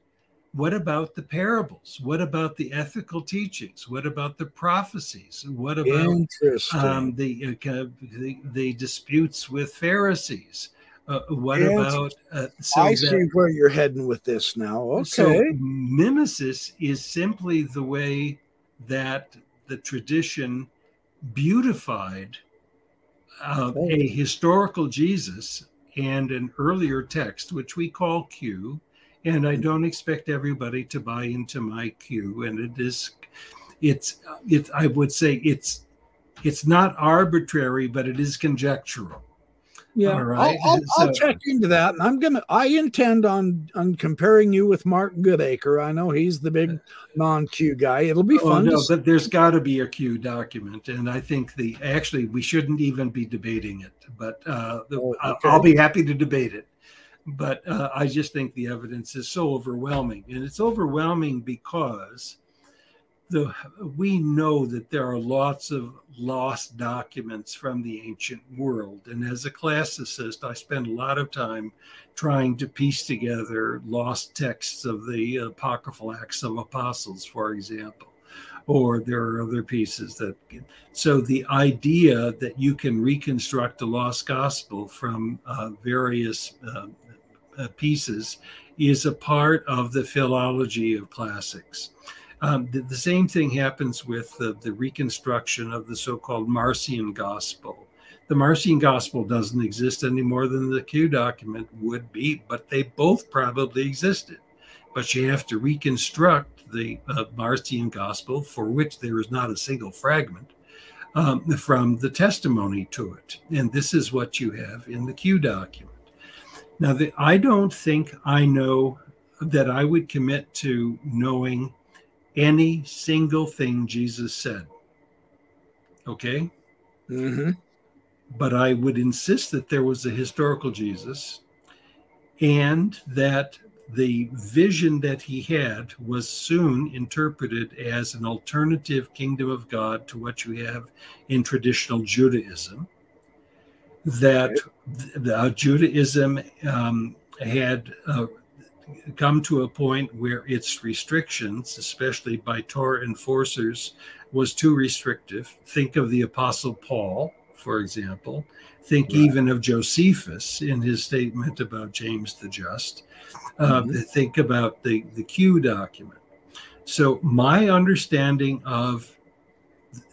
What about the parables? What about the ethical teachings? What about the prophecies? What about um, the, uh, the the disputes with Pharisees? Uh, what about? Uh, so I that, see where you're heading with this now. Okay. So mimesis is simply the way that the tradition beautified uh, oh. a historical Jesus and an earlier text, which we call Q. And I don't expect everybody to buy into my Q. And it is, it's, it. I would say it's, it's not arbitrary, but it is conjectural Yeah, right. I'll, I'll, so, I'll, check into that, and I'm gonna. I intend on on comparing you with Mark Goodacre. I know he's the big non-Q guy. It'll be oh, fun. no, but there's got to be a Q document, and I think the actually we shouldn't even be debating it. But uh, oh, okay. I'll be happy to debate it. But uh, I just think the evidence is so overwhelming, and it's overwhelming because the we know that there are lots of lost documents from the ancient world. And as a classicist i spend a lot of time trying to piece together lost texts of the apocryphal acts of apostles for example or there are other pieces that so the idea that you can reconstruct a lost gospel from uh, various uh, uh, pieces is a part of the philology of classics um, the, the, same thing happens with the, the reconstruction of the so called Marcion Gospel. The Marcion Gospel doesn't exist any more than the Q document would be, but they both probably existed. But you have to reconstruct the uh, Marcion Gospel, for which there is not a single fragment, um, from the testimony to it. And this is what you have in the Q document. Now, the, I don't think I know that I would commit to knowing any single thing Jesus said. Okay? Mm-hmm. But I would insist that there was a historical Jesus and that the vision that he had was soon interpreted as an alternative kingdom of God to what you have in traditional Judaism. That the, uh, Judaism um, had uh, come to a point where its restrictions, especially by Torah enforcers, was too restrictive. Think of the Apostle Paul, for example. Think right. even of Josephus in his statement about James the Just. Uh, mm-hmm. Think about the, the Q document. So, my understanding of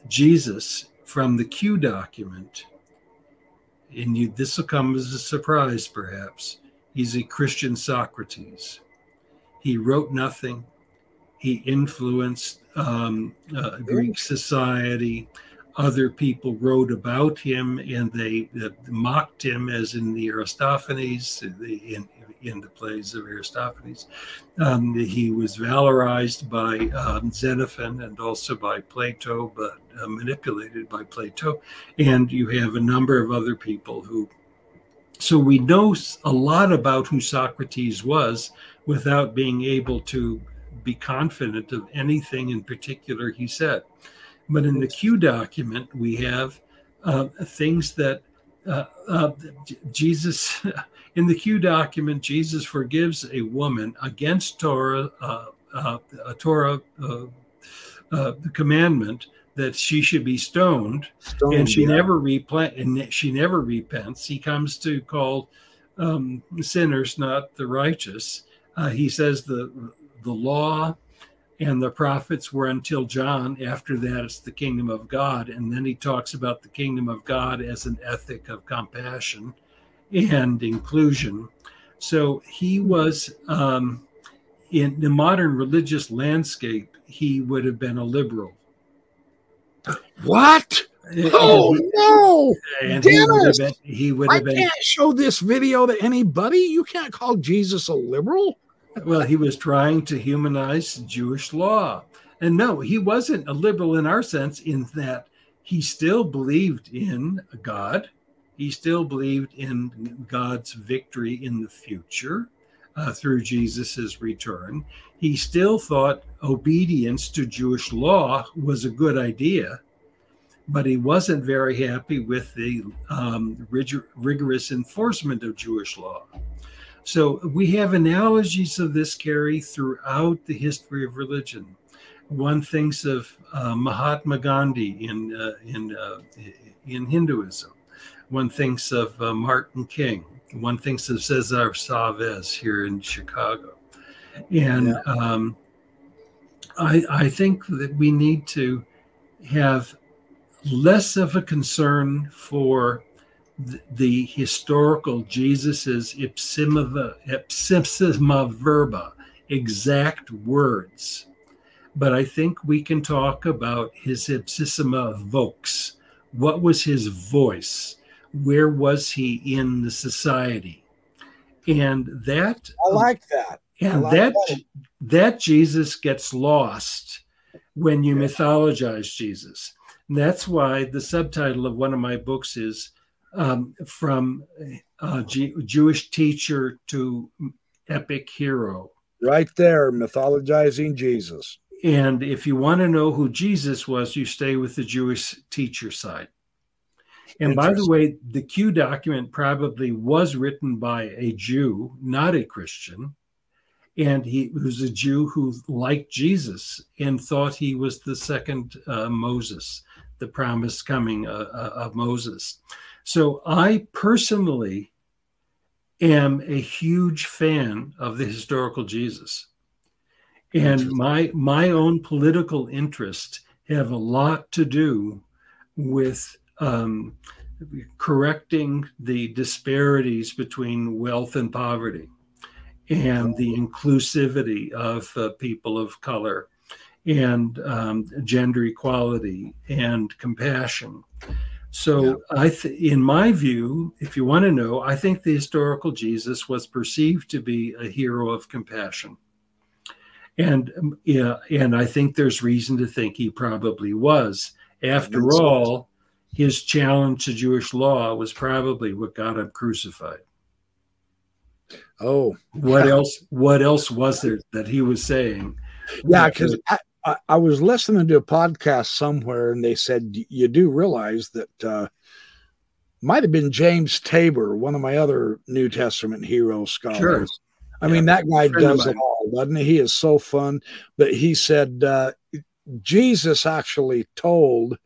Jesus from the Q document, and you, this will come as a surprise perhaps, He's a Christian Socrates. He wrote nothing. He influenced um, uh, Greek society. Other people wrote about him and they uh, mocked him, as in the Aristophanes, in, in the plays of Aristophanes. Um, he was valorized by um, Xenophon and also by Plato, but uh, manipulated by Plato. And you have a number of other people who so we know a lot about who Socrates was without being able to be confident of anything in particular he said. But in the Q document, we have uh, things that uh, uh, Jesus, in the Q document, Jesus forgives a woman against Torah, uh, uh, a Torah uh, commandment that she should be stoned, stoned and she yeah. never repent and she never repents. He comes to call um, sinners, not the righteous. Uh, he says the the law and the prophets were until John. After that, it's the kingdom of God, and then he talks about the kingdom of God as an ethic of compassion and inclusion. So he was um, in the modern religious landscape. He would have been a liberal what? Oh no! And Dennis, he would have been. I can't show this video to anybody. You can't call Jesus a liberal. Well, he was trying to humanize Jewish law, and no, he wasn't a liberal in our sense. In that he still believed in God, he still believed in God's victory in the future uh, through Jesus's return. He still thought obedience to Jewish law was a good idea but he wasn't very happy with the um, rig- rigorous enforcement of Jewish law. So we have analogies of this, Carrie, throughout the history of religion. One thinks of uh, Mahatma Gandhi in uh, in uh, in Hinduism. One thinks of uh, Martin King. One thinks of Cesar Chavez here in Chicago. And yeah. um, I, I think that we need to have less of a concern for the, the historical Jesus's ipsissima verba, exact words. But I think we can talk about his ipsissima vox. What was his voice? Where was he in the society? And that I like that. And like that, that that Jesus gets lost when you mythologize Jesus. And that's why the subtitle of one of my books is um, From uh, G- Jewish Teacher to Epic Hero. Right there, mythologizing Jesus. And if you want to know who Jesus was, you stay with the Jewish teacher side. And by the way, the Q document probably was written by a Jew, not a Christian. And he was a Jew who liked Jesus and thought he was the second uh, Moses, the promised coming uh, uh of Moses. So I personally am a huge fan of the historical Jesus. And my my own political interests have a lot to do with um, correcting the disparities between wealth and poverty and the inclusivity of uh, people of color and um, gender equality and compassion. So, yeah. I, th- in my view, if you want to know, I think the historical Jesus was perceived to be a hero of compassion, and um, yeah, and I think there's reason to think he probably was. After all, his challenge to Jewish law was probably what got him crucified. Oh, what else? What else was there that he was saying? Yeah, because I, I, was listening to a podcast somewhere, and they said you do realize that uh, might have been James Tabor, one of my other New Testament hero scholars. Sure. I yeah, mean, that guy does it all, doesn't he? He is so fun. But he said uh, Jesus actually told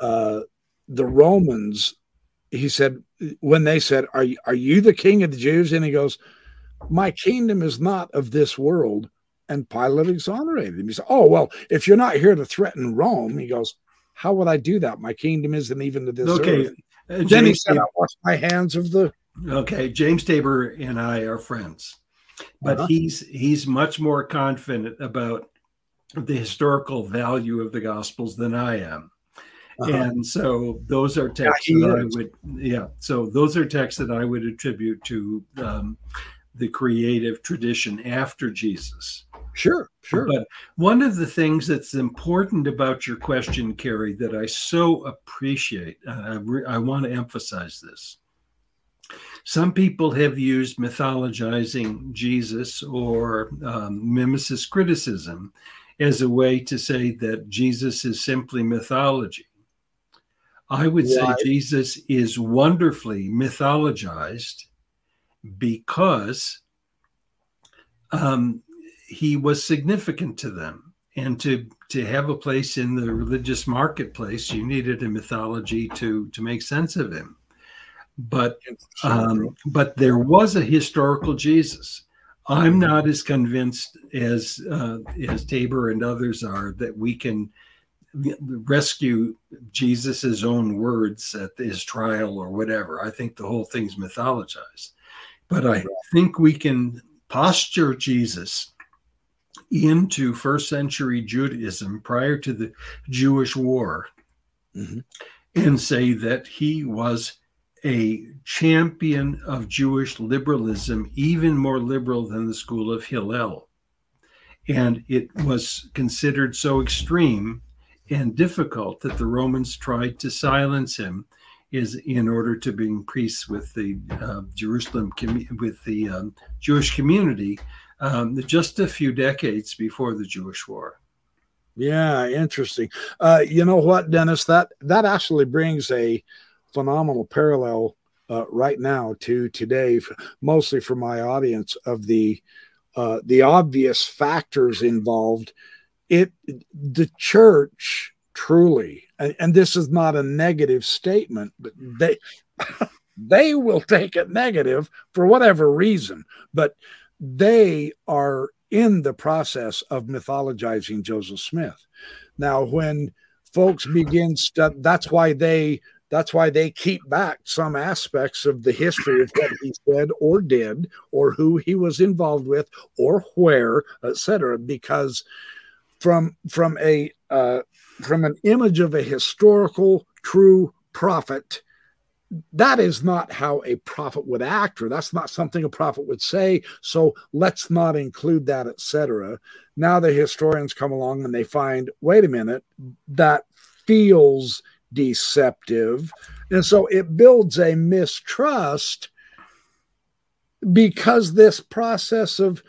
uh, the Romans, he said, when they said, are you, are you the king of the Jews? And he goes, My kingdom is not of this world. And Pilate exonerated him. He said, Oh, well, if you're not here to threaten Rome, he goes, How would I do that? My kingdom isn't even to this okay. earth. Uh, then he said, I wash my hands of the. Okay. James Tabor and I are friends, but uh-huh. he's he's much more confident about the historical value of the Gospels than I am. Uh-huh. And so those are texts yeah, that I would, yeah. So those are texts that I would attribute to um, the creative tradition after Jesus. Sure, sure. But one of the things that's important about your question, Carrie, that I so appreciate, I, re- I want to emphasize this. Some people have used mythologizing Jesus or um, mimesis criticism as a way to say that Jesus is simply mythology. I would say Jesus is wonderfully mythologized because um, he was significant to them. And to, to have a place in the religious marketplace, you needed a mythology to, to make sense of him. But um, but there was a historical Jesus. I'm not as convinced as uh, as Tabor and others are that we can rescue Jesus's own words at his trial or whatever. I think the whole thing's mythologized. But I think we can posture Jesus into first century Judaism prior to the Jewish war mm-hmm. and say that he was a champion of Jewish liberalism, even more liberal than the school of Hillel. And it was considered so extreme and difficult that the Romans tried to silence him is in order to bring peace with the uh, Jerusalem with the um, Jewish community um, just a few decades before the Jewish War. Yeah, interesting. Uh, you know what, Dennis? That that actually brings a phenomenal parallel uh, right now to today, mostly for my audience of the uh, the obvious factors involved it the church truly and, and this is not a negative statement but they they will take it negative for whatever reason but they are in the process of mythologizing joseph smith. Now when folks begin stu- that's why they that's why they keep back some aspects of the history of what he said or did or who he was involved with or where etc because from from a uh, from an image of a historical true prophet that is not how a prophet would act, or that's not something a prophet would say. So let's not include that, etc. Now the historians come along and they find, wait a minute, that feels deceptive. And so it builds a mistrust because this process of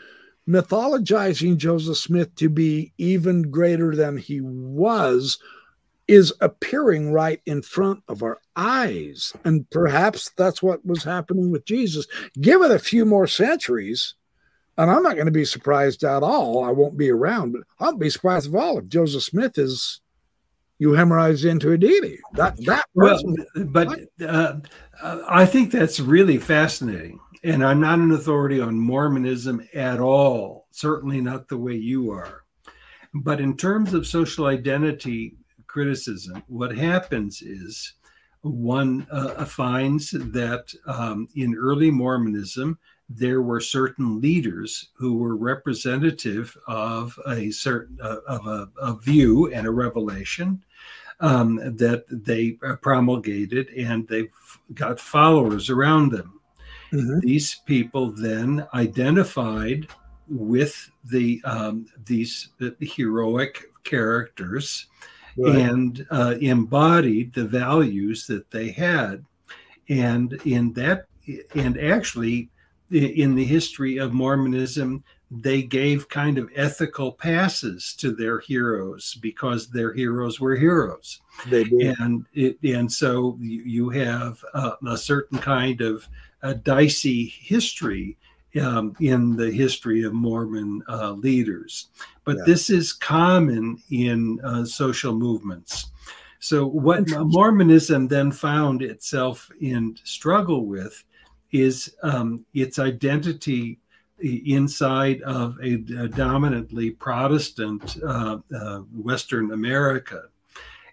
mythologizing Joseph Smith to be even greater than he was is appearing right in front of our eyes. And perhaps that's what was happening with Jesus. Give it a few more centuries, and I'm not going to be surprised at all. I won't be around, but I'll be surprised at all if Joseph Smith is euhemerized into a deity. That that well, but uh, I think that's really fascinating. And I'm not an authority on Mormonism at all. Certainly not the way you are. But in terms of social identity criticism, what happens is one uh, finds that um, in early Mormonism, there were certain leaders who were representative of a certain uh, of a, a, view and a revelation um, that they promulgated, and they got followers around them. Mm-hmm. These people then identified with the um, these the heroic characters right. and uh, embodied the values that they had. And in that, and actually, in the history of Mormonism, they gave kind of ethical passes to their heroes because their heroes were heroes. They did. And it, and so you have uh, a certain kind of a dicey history um, in the history of Mormon uh, leaders. But yeah. this is common in uh, social movements. So, what Mormonism then found itself in struggle with is um, its identity inside of a, a dominantly Protestant uh, uh, Western America.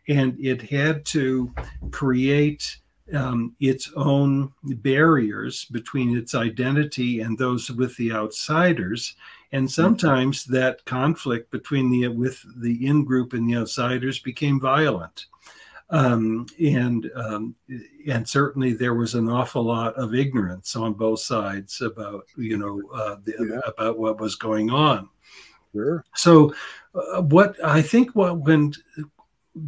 And it had to create um, its own barriers between its identity and those with the outsiders and mm-hmm. sometimes that conflict between the with the in group and the outsiders became violent um, and um, and certainly there was an awful lot of ignorance on both sides about you know uh, the, yeah. about what was going on sure. so uh, what i think what when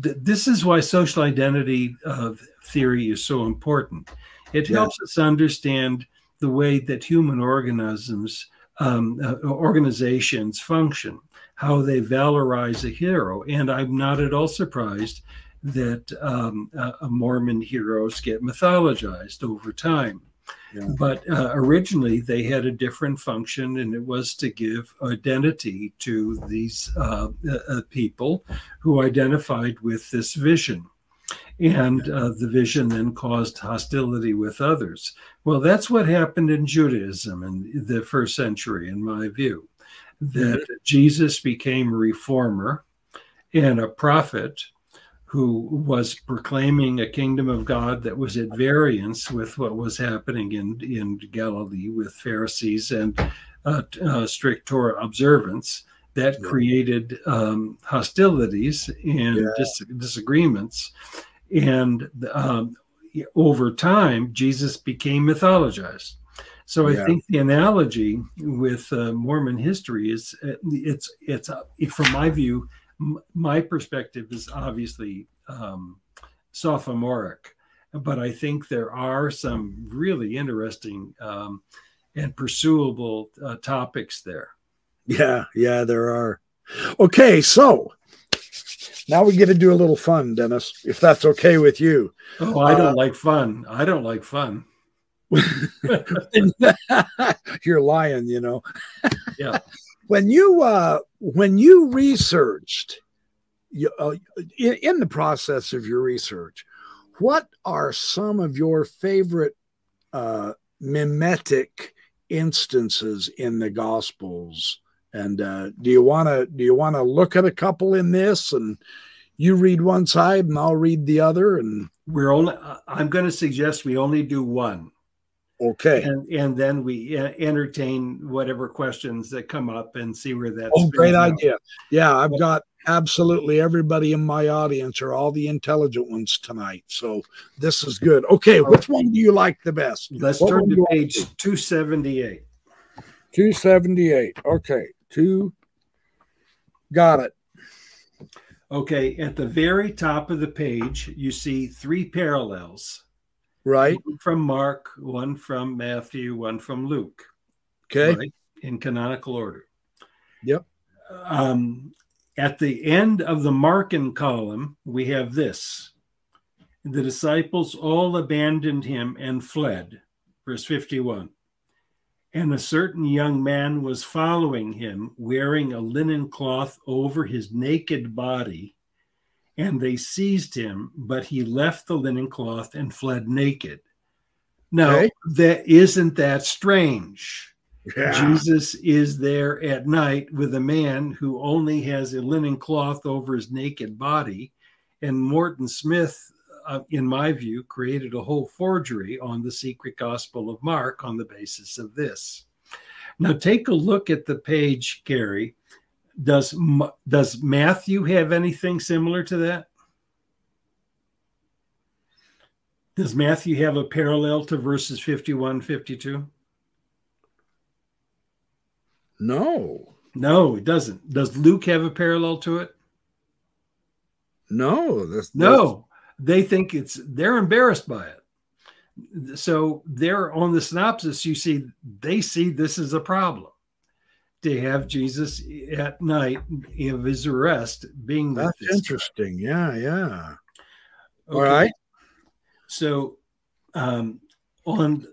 th- this is why social identity uh, theory is so important. It yeah. helps us understand the way that human organisms, um, uh, organizations function, how they valorize a hero. And I'm not at all surprised that um, uh, Mormon heroes get mythologized over time. Yeah. But uh, originally, they had a different function, and it was to give identity to these uh, uh, uh people who identified with this vision and uh, the vision then caused hostility with others. Well, that's what happened in Judaism in the first century, in my view, that mm-hmm. Jesus became a reformer and a prophet who was proclaiming a kingdom of God that was at variance with what was happening in, in Galilee with Pharisees and uh, uh, strict Torah observance. That created um, hostilities and yeah. dis- disagreements. And um, over time, Jesus became mythologized. So I yeah. think the analogy with uh, Mormon history is uh, it's it's uh, from my view, my perspective is obviously um, sophomoric, but I think there are some really interesting um, and pursuable uh, topics there. Yeah, yeah, there are. Okay, so now we get to do a little fun, Dennis, if that's okay with you. Oh, I don't uh, like fun. I don't like fun. You're lying, you know. Yeah. when you uh when you researched you, uh, in, in the process of your research, what are some of your favorite uh mimetic instances in the gospels and uh, do you want to do you want to look at a couple in this and you read one side and I'll read the other and we're only I'm going to suggest we only do one. Okay. And and then we entertain whatever questions that come up and see where that's Oh, great out. idea. Yeah, I've got absolutely everybody in my audience are all the intelligent ones tonight. So this is good. Okay, which one do you like the best? Let's What turn to page 278. 278. Okay, two. Got it. Okay, at the very top of the page, you see three parallels Right. one from Mark, one from Matthew, one from Luke, Okay. right? In canonical order. Yep. Um, at the end of the Markan column, we have this the disciples all abandoned him and fled. Verse 51. And a certain young man was following him, wearing a linen cloth over his naked body. And they seized him, but he left the linen cloth and fled naked. Now, Okay. that isn't that strange. Yeah. Jesus is there at night with a man who only has a linen cloth over his naked body. And Morton Smith, uh, in my view, created a whole forgery on the secret gospel of Mark on the basis of this. Now, take a look at the page, Gary. Does, does Matthew have anything similar to that? Does Matthew have a parallel to verses 51, 52? No. No, it doesn't. Does Luke have a parallel to it? No. This, No. They think it's they're embarrassed by it. So they're on the synopsis, you see, they see this is a problem to have Jesus at night of his arrest being That's interesting. Yeah. Yeah. All Okay. right. So um, on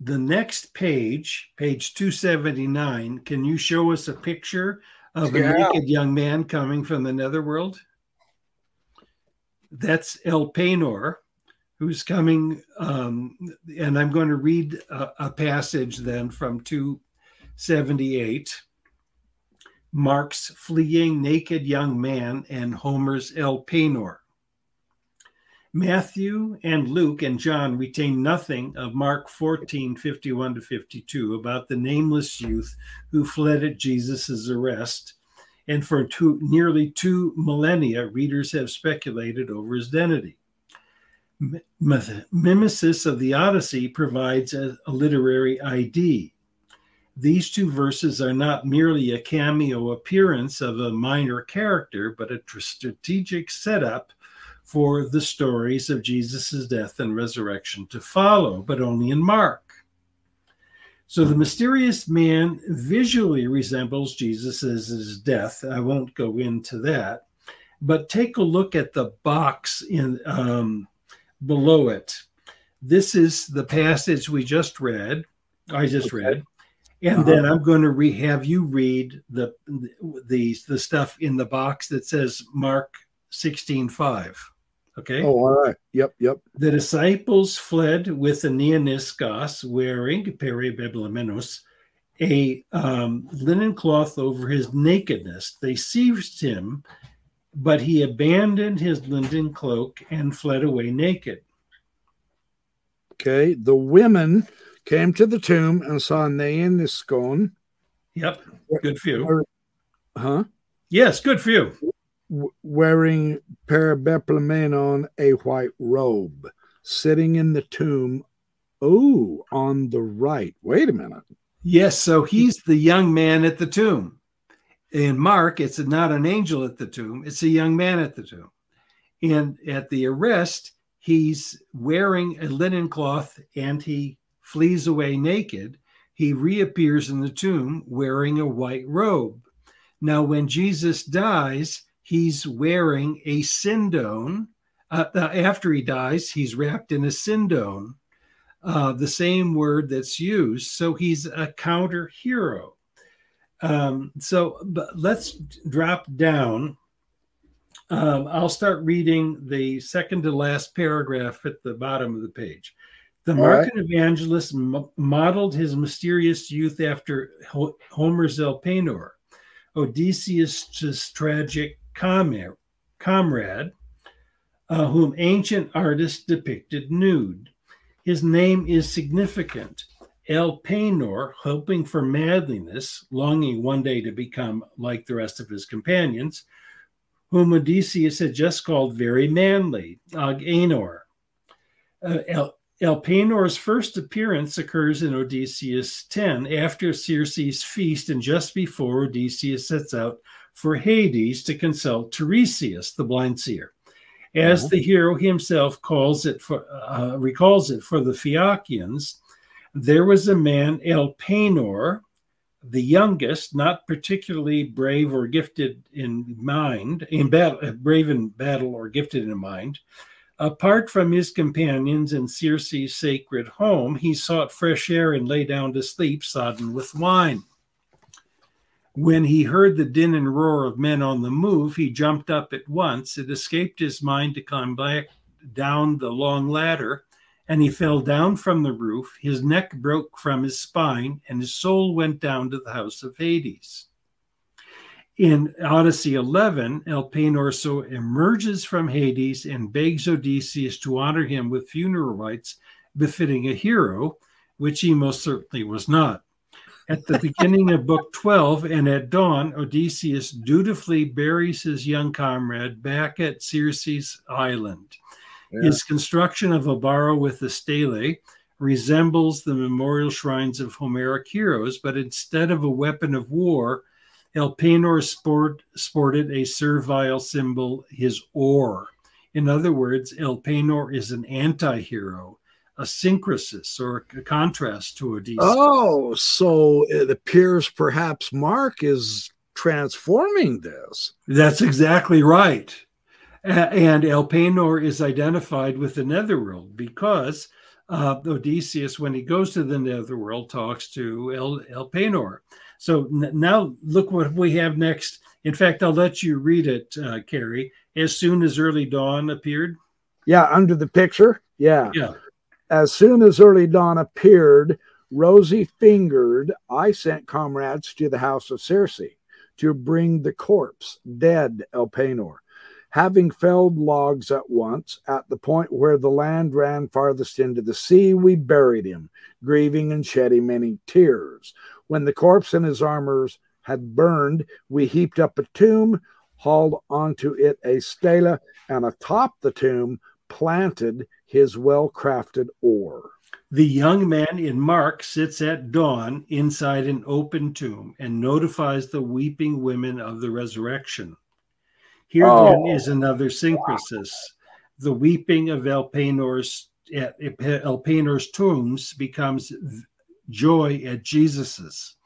the next page, page 279, can you show us a picture of a naked young man coming from the netherworld? That's Elpenor, who's coming. Um, and I'm going to read a, a passage then from 278. Mark's fleeing naked young man and Homer's Elpenor. Matthew and Luke and John retain nothing of Mark 14, 51 to 52 about the nameless youth who fled at Jesus' arrest. And for two, nearly two millennia, readers have speculated over his identity. Mimesis of the Odyssey provides a, a literary ID. These two verses are not merely a cameo appearance of a minor character, but a tr- strategic setup for the stories of Jesus' death and resurrection to follow, but only in Mark. So the mysterious man visually resembles Jesus' his death. I won't go into that, but take a look at the box in um, below it. This is the passage we just read. I just read, and Uh-huh. then I'm going to re- have you read the the the stuff in the box that says Mark 16:5. Okay. Oh, all right. Yep. Yep. The disciples fled with Aeneaniscos wearing peribeblemenos, a um, linen cloth over his nakedness. They seized him, but he abandoned his linen cloak and fled away naked. Okay. The women came to the tomb and saw neaniskon, Yep, good for you. huh, Yes, good for you. Wearing parabeplemenon, a white robe, sitting in the tomb. Oh, on the right. Wait a minute. Yes, so he's the young man at the tomb. In Mark, it's not an angel at the tomb, it's a young man at the tomb. And at the arrest, he's wearing a linen cloth and he flees away naked. He reappears in the tomb wearing a white robe. Now, when Jesus dies, he's wearing a sindone. Uh, uh, after he dies, he's wrapped in a sindone uh, the same word that's used. So he's a counter hero. Um, so but let's drop down. Um, I'll start reading the second to last paragraph at the bottom of the page. The Markan evangelist mo- modeled his mysterious youth after Ho- Homer's Elpenor, Odysseus' tragic comrade, comrade uh, whom ancient artists depicted nude. His name is significant. El Elpenor, hoping for manliness, longing one day to become like the rest of his companions, whom Odysseus had just called very manly, Agenor. Uh, El- Elpenor's first appearance occurs in Odysseus 10 after Circe's feast and just before Odysseus sets out for Hades to consult Tiresias, the blind seer. As uh-huh. the hero himself calls it for, uh, recalls it for the Phaeacians, there was a man, Elpenor, the youngest, not particularly brave or gifted in mind, in battle, uh, brave in battle or gifted in mind, Apart from his companions in Circe's sacred home, he sought fresh air and lay down to sleep, sodden with wine. When he heard the din and roar of men on the move, he jumped up at once. It escaped his mind to climb back down the long ladder, and he fell down from the roof. His neck broke from his spine, and his soul went down to the house of Hades. In Odyssey 11, Elpenor so emerges from Hades and begs Odysseus to honor him with funeral rites befitting a hero, which he most certainly was not. At the beginning of Book 12 and at dawn, Odysseus dutifully buries his young comrade back at Circe's island. Yeah. His construction of a barrow with a stele resembles the memorial shrines of Homeric heroes, but instead of a weapon of war, Elpenor sport, sported a servile symbol, his oar. In other words, Elpenor is an anti hero, a synkrisis or a contrast to Odysseus. Oh, so it appears perhaps Mark is transforming this. That's exactly right. And Elpenor is identified with the netherworld because uh, Odysseus, when he goes to the netherworld, talks to El- Elpenor. So n- now look what we have next. In fact, I'll let you read it, uh, Carrie. As soon as early dawn appeared. Yeah, under the picture. Yeah. Yeah. As soon as early dawn appeared, rosy fingered, I sent comrades to the house of Circe to bring the corpse, dead Elpenor. Having felled logs at once, at the point where the land ran farthest into the sea, we buried him, grieving and shedding many tears. When the corpse and his armors had burned, we heaped up a tomb, hauled onto it a stela, and atop the tomb planted his well crafted oar. The young man in Mark sits at dawn inside an open tomb and notifies the weeping women of the resurrection. Here oh, then is another synkrisis. Wow. The weeping of Elpenor's at Elpenor's tombs becomes joy at Jesus's.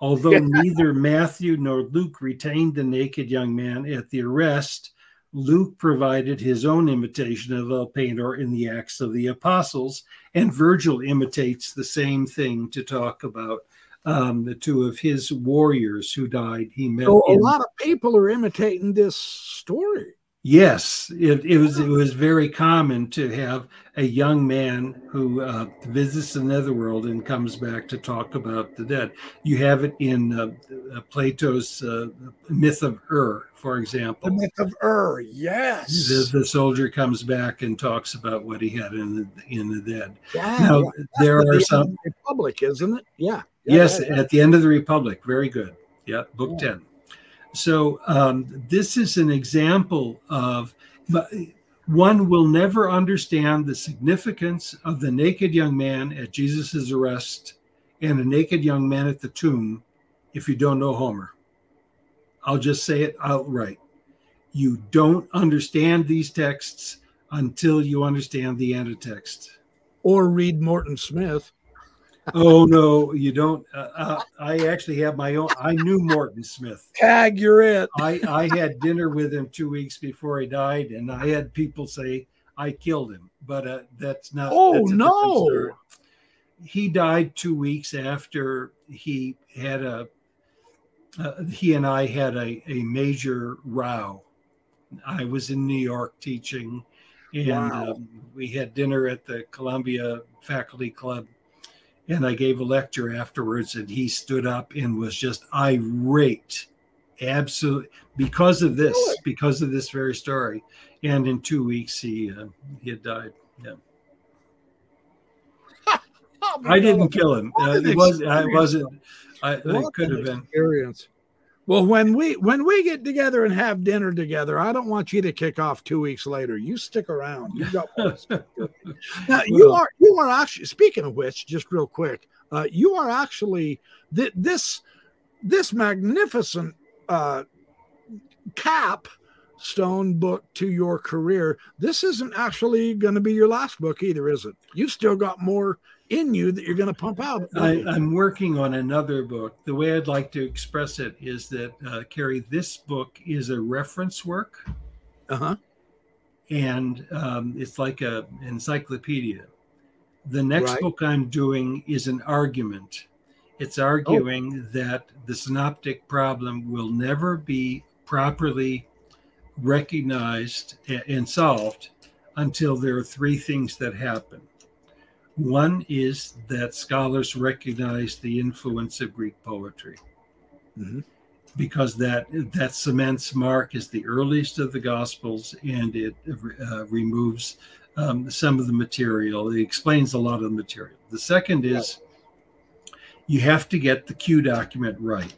Although neither Matthew nor Luke retained the naked young man at the arrest, Luke provided his own imitation of Elpenor in the Acts of the Apostles, and Virgil imitates the same thing to talk about um, the two of his warriors who died. He met. So a lot of people are imitating this story. Yes, it, it, was it was very common to have a young man who uh, visits the netherworld and comes back to talk about the dead. You have it in uh, uh Plato's uh, myth of Ur, for example. The myth of Ur, yes. The, the, soldier comes back and talks about what he had in the in the dead. Yeah, now yeah. there are some Republic, isn't it? Yeah. yeah yes, at the end of the Republic. Very good. Yeah, book ten. So um, this is an example of one will never understand the significance of the naked young man at Jesus' arrest and a naked young man at the tomb if you don't know Homer. I'll just say it outright. You don't understand these texts until you understand the antitext. Or read Morton Smith oh no, you don't. Uh, uh, I actually have my own. I knew Morton Smith. Tag, you're it. I I had dinner with him two weeks before he died, and I had people say I killed him, but uh, that's not. Oh that's no! He died two weeks after he had a. Uh, he and I had a, a major row. I was in New York teaching, and wow. um, we had dinner at the Columbia Faculty Club and I gave a lecture afterwards, and he stood up and was just irate, absolutely because of this, because of this very story. And in two weeks, he uh, he had died. Yeah. I didn't kill him. Uh, it was. I wasn't. I, I could have been. Experience. Well, when we when we get together and have dinner together, I don't want you to kick off two weeks later. You stick around. You got now. You are you are actually speaking of which, just real quick, uh, you are actually th- this this magnificent uh, cap stone book to your career. This isn't actually going to be your last book either, is it? You've still got more in you that you're going to pump out. I, am working on another book. The way I'd like to express it is that, uh, Carrie, this book is a reference work. Uh huh. And um, it's like a encyclopedia. The next right. book I'm doing is an argument. It's arguing oh. that the synoptic problem will never be properly recognized and solved until there are three things that happen. One is that scholars recognize the influence of Greek poetry. Mm-hmm. Because that that cements Mark as the earliest of the Gospels, and it uh, removes um, some of the material. It explains a lot of the material. The second is you have to get the Q document right,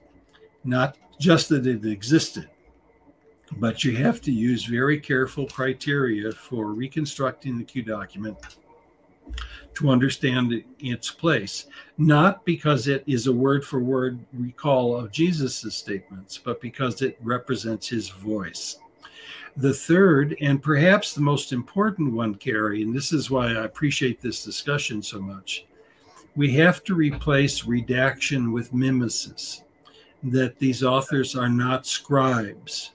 not just that it existed, but you have to use very careful criteria for reconstructing the Q document to understand its place, not because it is a word for word recall of Jesus' statements, but because it represents his voice. The third, and perhaps the most important one, Carrie, and this is why I appreciate this discussion so much, we have to replace redaction with mimesis, that these authors are not scribes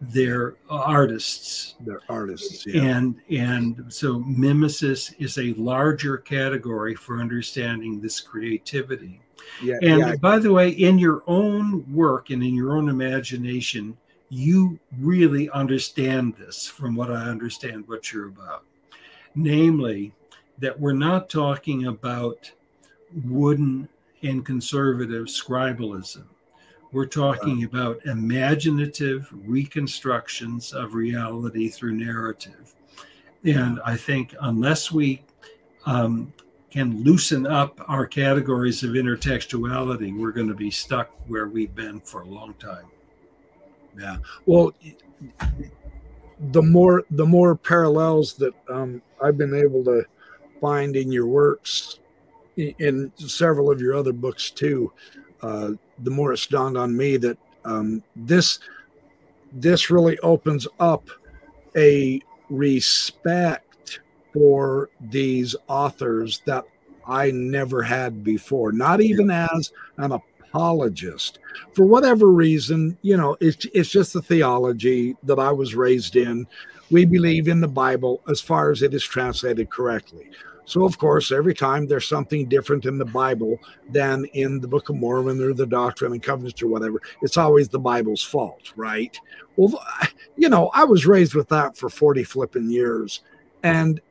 they're artists. They're artists, yeah. And and so mimesis is a larger category for understanding this creativity. Yeah, and yeah. by the way, in your own work and in your own imagination, you really understand this from what I understand what you're about. Namely, that we're not talking about wooden and conservative scribalism we're talking about imaginative reconstructions of reality through narrative. And I think unless we um, can loosen up our categories of intertextuality, we're going to be stuck where we've been for a long time. Yeah. Well, the more the more parallels that um, I've been able to find in your works, in several of your other books too, uh, the more it's dawned on me that um, this this really opens up a respect for these authors that I never had before, not even as an apologist. For whatever reason, you know, it's, it's just the theology that I was raised in. We believe in the Bible as far as it is translated correctly. So, of course, every time there's something different in the Bible than in the Book of Mormon or the Doctrine and Covenants or whatever, it's always the Bible's fault, right? Well, you know, I was raised with that for 40 flipping years. And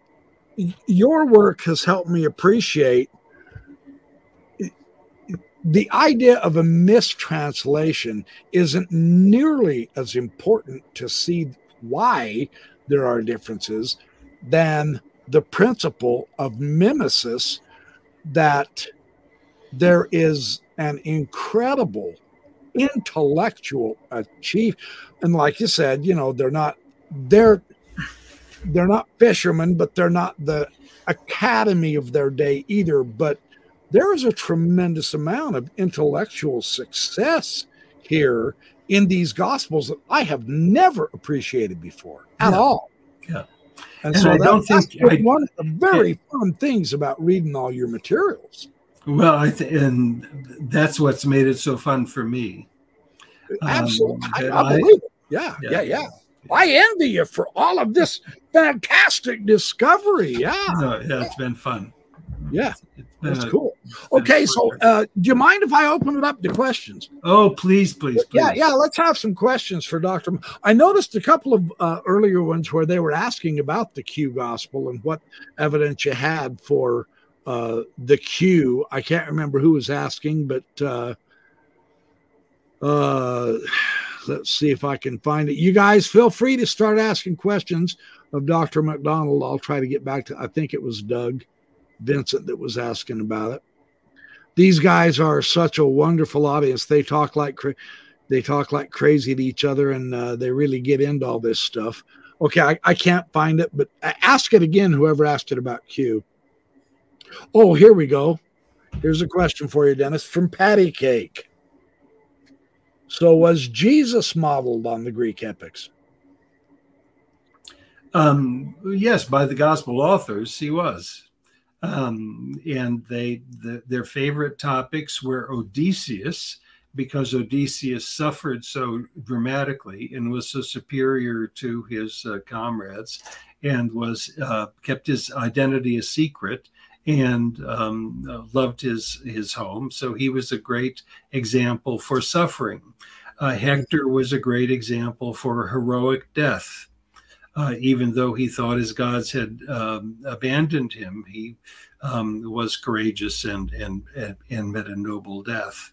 your work has helped me appreciate the idea of a mistranslation isn't nearly as important to see why there are differences than the principle of mimesis that there is an incredible intellectual achievement. And like you said you know they're not they're they're not fishermen but they're not the academy of their day either but there is a tremendous amount of intellectual success here in these gospels that i have never appreciated before at yeah. all yeah and, and so I that, don't think I, one of the very it, fun things about reading all your materials. Well, I think, and that's what's made it so fun for me. Absolutely, um, I, I, believe it. Yeah, yeah, yeah, yeah, I envy you for all of this fantastic discovery. Yeah, no, yeah, it's been fun. Yeah, that's a, cool. Okay, so uh, do you mind if I open it up to questions? Oh, please, please, please. Yeah, yeah. Let's have some questions for Doctor. I noticed a couple of uh, earlier ones where they were asking about the Q gospel and what evidence you had for uh, the Q. I can't remember who was asking, but uh, uh, let's see if I can find it. You guys feel free to start asking questions of Dr. MacDonald. I'll try to get back to. I think it was Doug. Vincent that was asking about it. These guys are such a wonderful audience. They talk like they talk like crazy to each other, and uh, they really get into all this stuff. Okay, I, I can't find it, but ask it again. Whoever asked it about Q. Oh, here we go. Here's a question for you, Dennis, from Patty Cake. So, was Jesus modeled on the Greek epics? Um, yes, by the gospel authors, he was. Um, and they the, their favorite topics were Odysseus, because Odysseus suffered so dramatically and was so superior to his uh, comrades, and was uh, kept his identity a secret and um, loved his his home. So he was a great example for suffering. Uh, Hector was a great example for heroic death. Uh, even though he thought his gods had um, abandoned him, he um, was courageous and, and and met a noble death.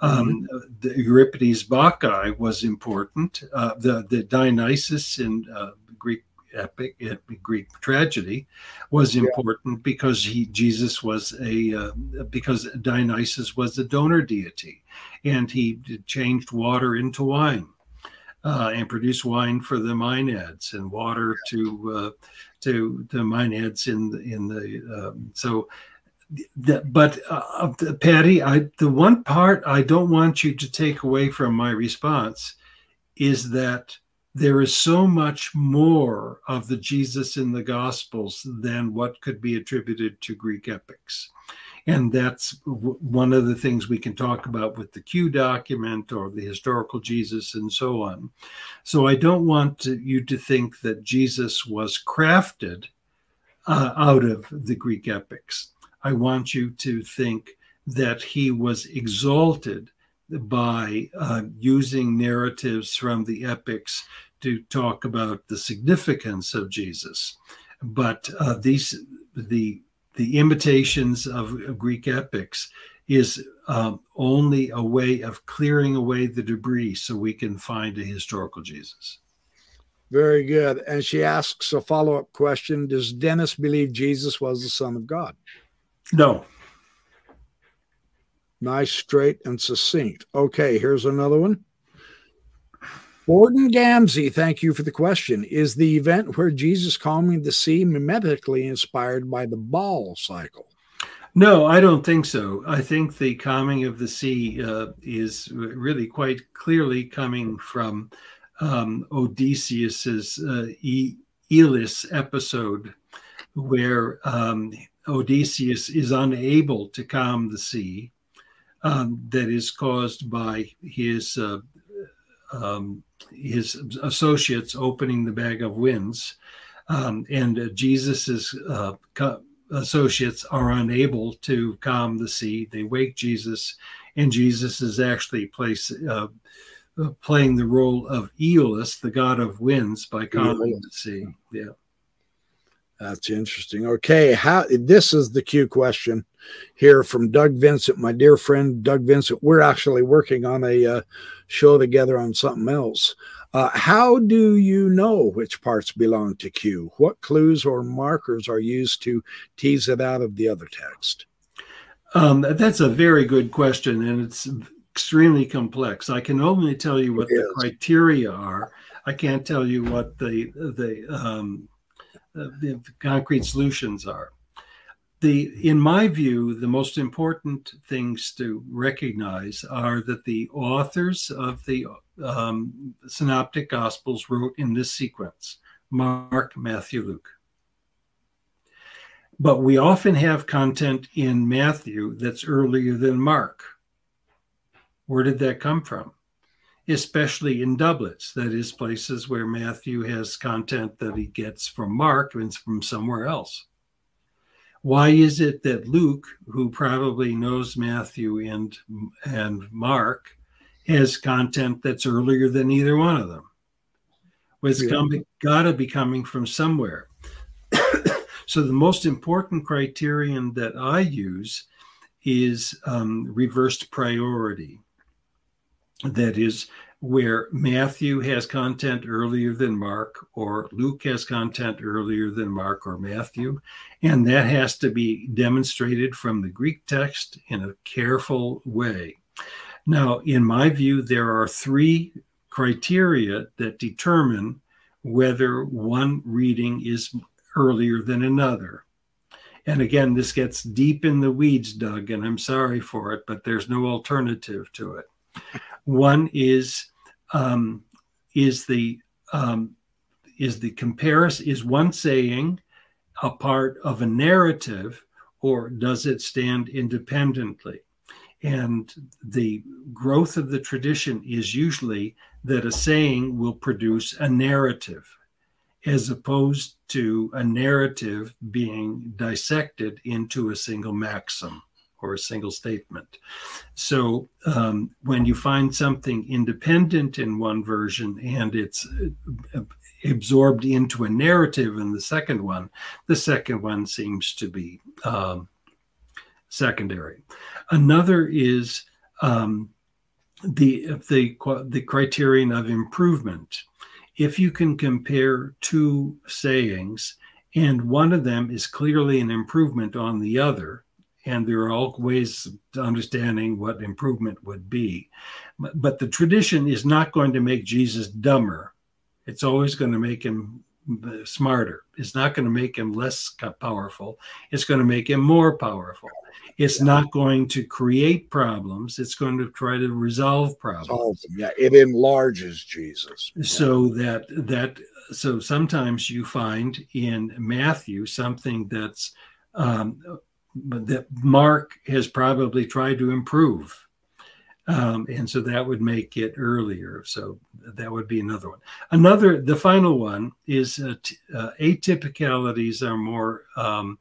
Um, mm-hmm. the Euripides Bacchae was important. Uh, the the Dionysus in uh, Greek epic Greek tragedy was important yeah. because he Jesus was a uh, because Dionysus was a donor deity, and he changed water into wine. Uh, and produce wine for the Maenads and water to uh, to the Maenads in the in the um, so the, but uh, Patty, I the one part I don't want you to take away from my response is that there is so much more of the Jesus in the Gospels than what could be attributed to Greek epics. And that's one of the things we can talk about with the Q document or the historical Jesus and so on. So I don't want to, you to think that Jesus was crafted uh, out of the Greek epics. I want you to think that he was exalted by uh, using narratives from the epics to talk about the significance of Jesus. But uh, these the the imitations of, of Greek epics is um, only a way of clearing away the debris so we can find a historical Jesus. Very good. And she asks a follow up question Does Dennis believe Jesus was the Son of God? No. Nice, straight, and succinct. Okay, here's another one. Gordon Gamsey, thank you for the question. Is the event where Jesus calming the sea mimetically inspired by the Baal cycle? No, I don't think so. I think the calming of the sea uh, is really quite clearly coming from um, Odysseus's uh, e- Aeolus episode, where um, Odysseus is unable to calm the sea um, that is caused by his uh, um, his associates opening the bag of winds, um, and uh, Jesus's uh, associates are unable to calm the sea. They wake Jesus, and Jesus is actually place, uh, uh playing the role of Aeolus, the god of winds, by calming the sea. Yeah. That's interesting. Okay, how this is the Q question here from Doug Vincent, my dear friend Doug Vincent. We're actually working on a uh, show together on something else. Uh, how do you know which parts belong to Q? What clues or markers are used to tease it out of the other text? Um, that's a very good question, and it's extremely complex. I can only tell you what the criteria are. I can't tell you what the the um, the concrete solutions are. The, in my view, the most important things to recognize are that the authors of the um, synoptic gospels wrote in this sequence Mark, Matthew, Luke. But we often have content in Matthew that's earlier than Mark. Where did that come from? Especially in doublets, that is, places where Matthew has content that he gets from Mark and from somewhere else. Why is it that Luke, who probably knows Matthew and, and Mark, has content that's earlier than either one of them? Well, it's yeah. got to be coming from somewhere. so the most important criterion that I use is um, reversed priority that is where Matthew has content earlier than Mark, or Luke has content earlier than Mark or Matthew. And that has to be demonstrated from the Greek text in a careful way. Now, in my view, there are three criteria that determine whether one reading is earlier than another. And again, this gets deep in the weeds, Doug, and I'm sorry for it, but there's no alternative to it. One is um, is the um, is the comparison is one saying a part of a narrative or does it stand independently? And the growth of the tradition is usually that a saying will produce a narrative as opposed to a narrative being dissected into a single maxim or a single statement. So um, when you find something independent in one version and it's uh, absorbed into a narrative in the second one, the second one seems to be um, secondary. Another is um, the, the, the criterion of improvement. If you can compare two sayings and one of them is clearly an improvement on the other, and there are all ways to understanding what improvement would be. But, the tradition is not going to make Jesus dumber. It's always going to make him uh, smarter. It's not going to make him less powerful. It's going to make him more powerful. It's yeah. not going to create problems. It's going to try to resolve problems. Yeah, it enlarges Jesus. So that that so sometimes you find in Matthew something that's um, that Mark has probably tried to improve. Um, and so that would make it earlier. So that would be another one. Another, the final one is uh, t- uh, atypicalities are more um,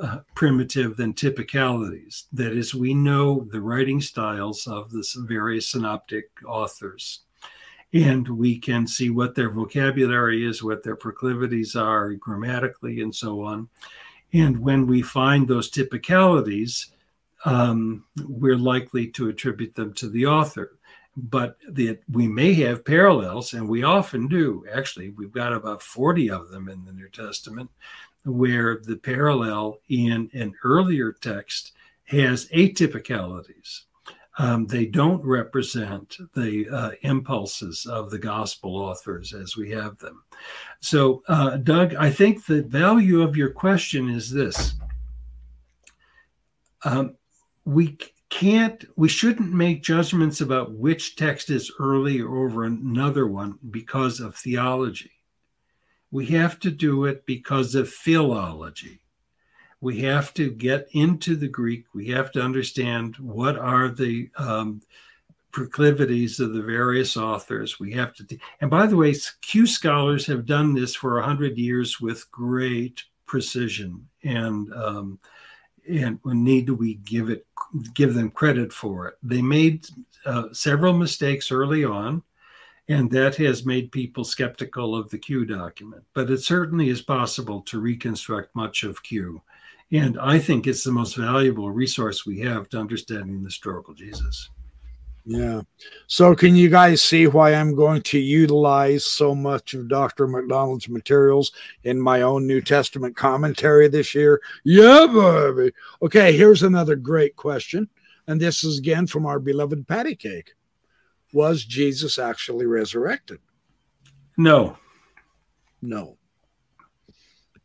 uh, primitive than typicalities. That is, we know the writing styles of the various synoptic authors. And we can see what their vocabulary is, what their proclivities are grammatically, and so on. And when we find those typicalities, um, we're likely to attribute them to the author. But the, we may have parallels, and we often do. Actually, we've got about 40 of them in the New Testament, where the parallel in an earlier text has atypicalities um, they don't represent the uh, impulses of the gospel authors as we have them. So, uh, Doug, I think the value of your question is this. Um, we can't, we shouldn't make judgments about which text is early over another one because of theology. We have to do it because of philology we have to get into the Greek. We have to understand what are the um, proclivities of the various authors. We have to, and by the way, Q scholars have done this for a hundred years with great precision, and um, and need we give it give them credit for it. They made uh, several mistakes early on, and that has made people skeptical of the Q document. But it certainly is possible to reconstruct much of Q. And I think it's the most valuable resource we have to understanding the historical Jesus. Yeah. So, can you guys see why I'm going to utilize so much of Dr. MacDonald's materials in my own New Testament commentary this year? Yeah, baby. Okay, here's another great question. And this is again from our beloved patty cake. Was Jesus actually resurrected? No. No.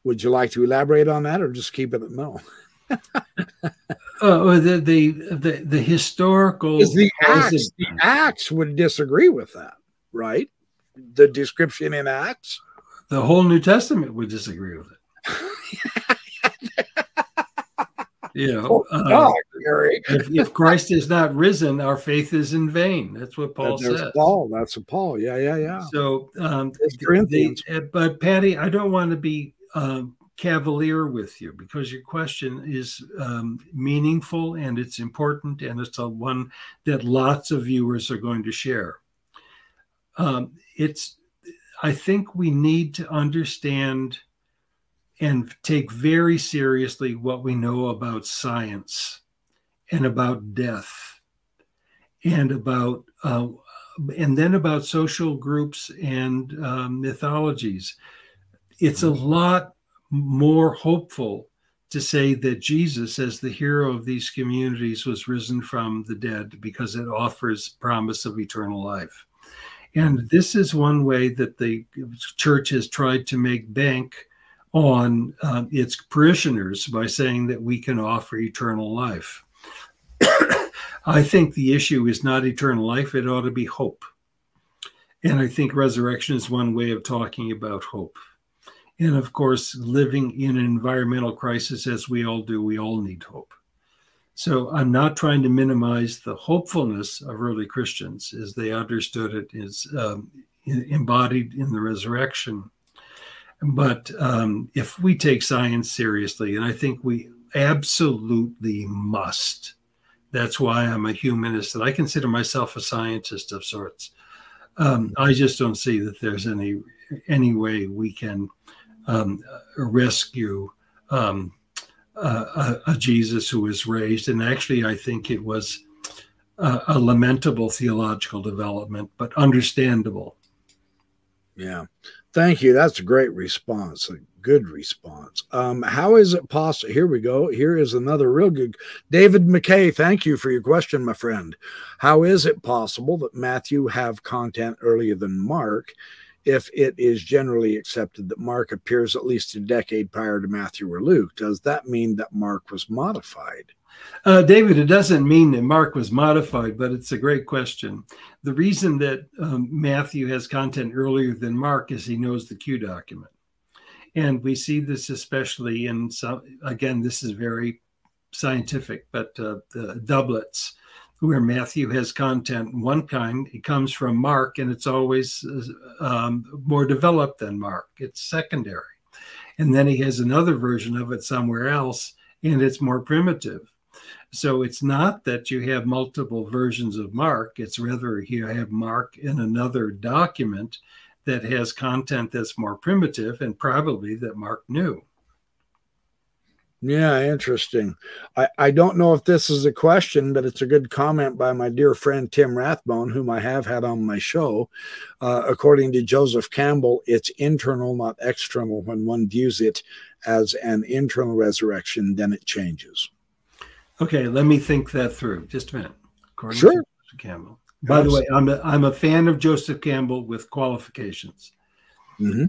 Would you like to elaborate on that, or just keep it at no? uh, the, the the the historical the acts, the acts would disagree with that, right? The description in Acts, the whole New Testament would disagree with it. you know, oh, uh, if, if, Christ is not risen, our faith is in vain. That's what Paul says. Paul, that's a Paul. Yeah, yeah, yeah. So, um, but Patty, I don't want to be um, cavalier with you because your question is um, meaningful and it's important and it's a one that lots of viewers are going to share. Um, it's I think we need to understand and take very seriously what we know about science and about death and about uh, and then about social groups and um, mythologies. It's a lot more hopeful to say that Jesus, as the hero of these communities, was risen from the dead because it offers promise of eternal life. And this is one way that the church has tried to make bank on uh, its parishioners by saying that we can offer eternal life. I think the issue is not eternal life, it ought to be hope. And I think resurrection is one way of talking about hope. And of course, living in an environmental crisis, as we all do, we all need hope. So I'm not trying to minimize the hopefulness of early Christians as they understood it is um, embodied in the resurrection. But um, if we take science seriously, and I think we absolutely must, that's why I'm a humanist, and I consider myself a scientist of sorts. Um, I just don't see that there's any any way we can um, rescue um, a, a, Jesus who was raised. And actually, I think it was a, a lamentable theological development, but understandable. Yeah. Thank you. That's a great response. A good response. Um, how is it possible? Here we go. Here is another real good. David McKay, thank you for your question, my friend. How is it possible that Matthew have content earlier than Mark? If it is generally accepted that Mark appears at least a decade prior to Matthew or Luke, does that mean that Mark was modified? Uh, David, it doesn't mean that Mark was modified, but it's a great question. The reason that um, Matthew has content earlier than Mark is he knows the Q document. And we see this especially in some, again, this is very scientific, but uh, the doublets where Matthew has content one kind, it comes from Mark, and it's always um, more developed than Mark. It's secondary. And then he has another version of it somewhere else, and it's more primitive. So it's not that you have multiple versions of Mark, it's rather you have Mark in another document that has content that's more primitive and probably that Mark knew. Yeah, interesting. I, I don't know if this is a question, but it's a good comment by my dear friend Tim Rathbone, whom I have had on my show. Uh, according to Joseph Campbell, it's internal, not external. When one views it as an internal resurrection, then it changes. Okay, let me think that through. Just a minute. According sure. Joseph Campbell. By the way, I'm a, I'm a fan of Joseph Campbell with qualifications. Mm-hmm.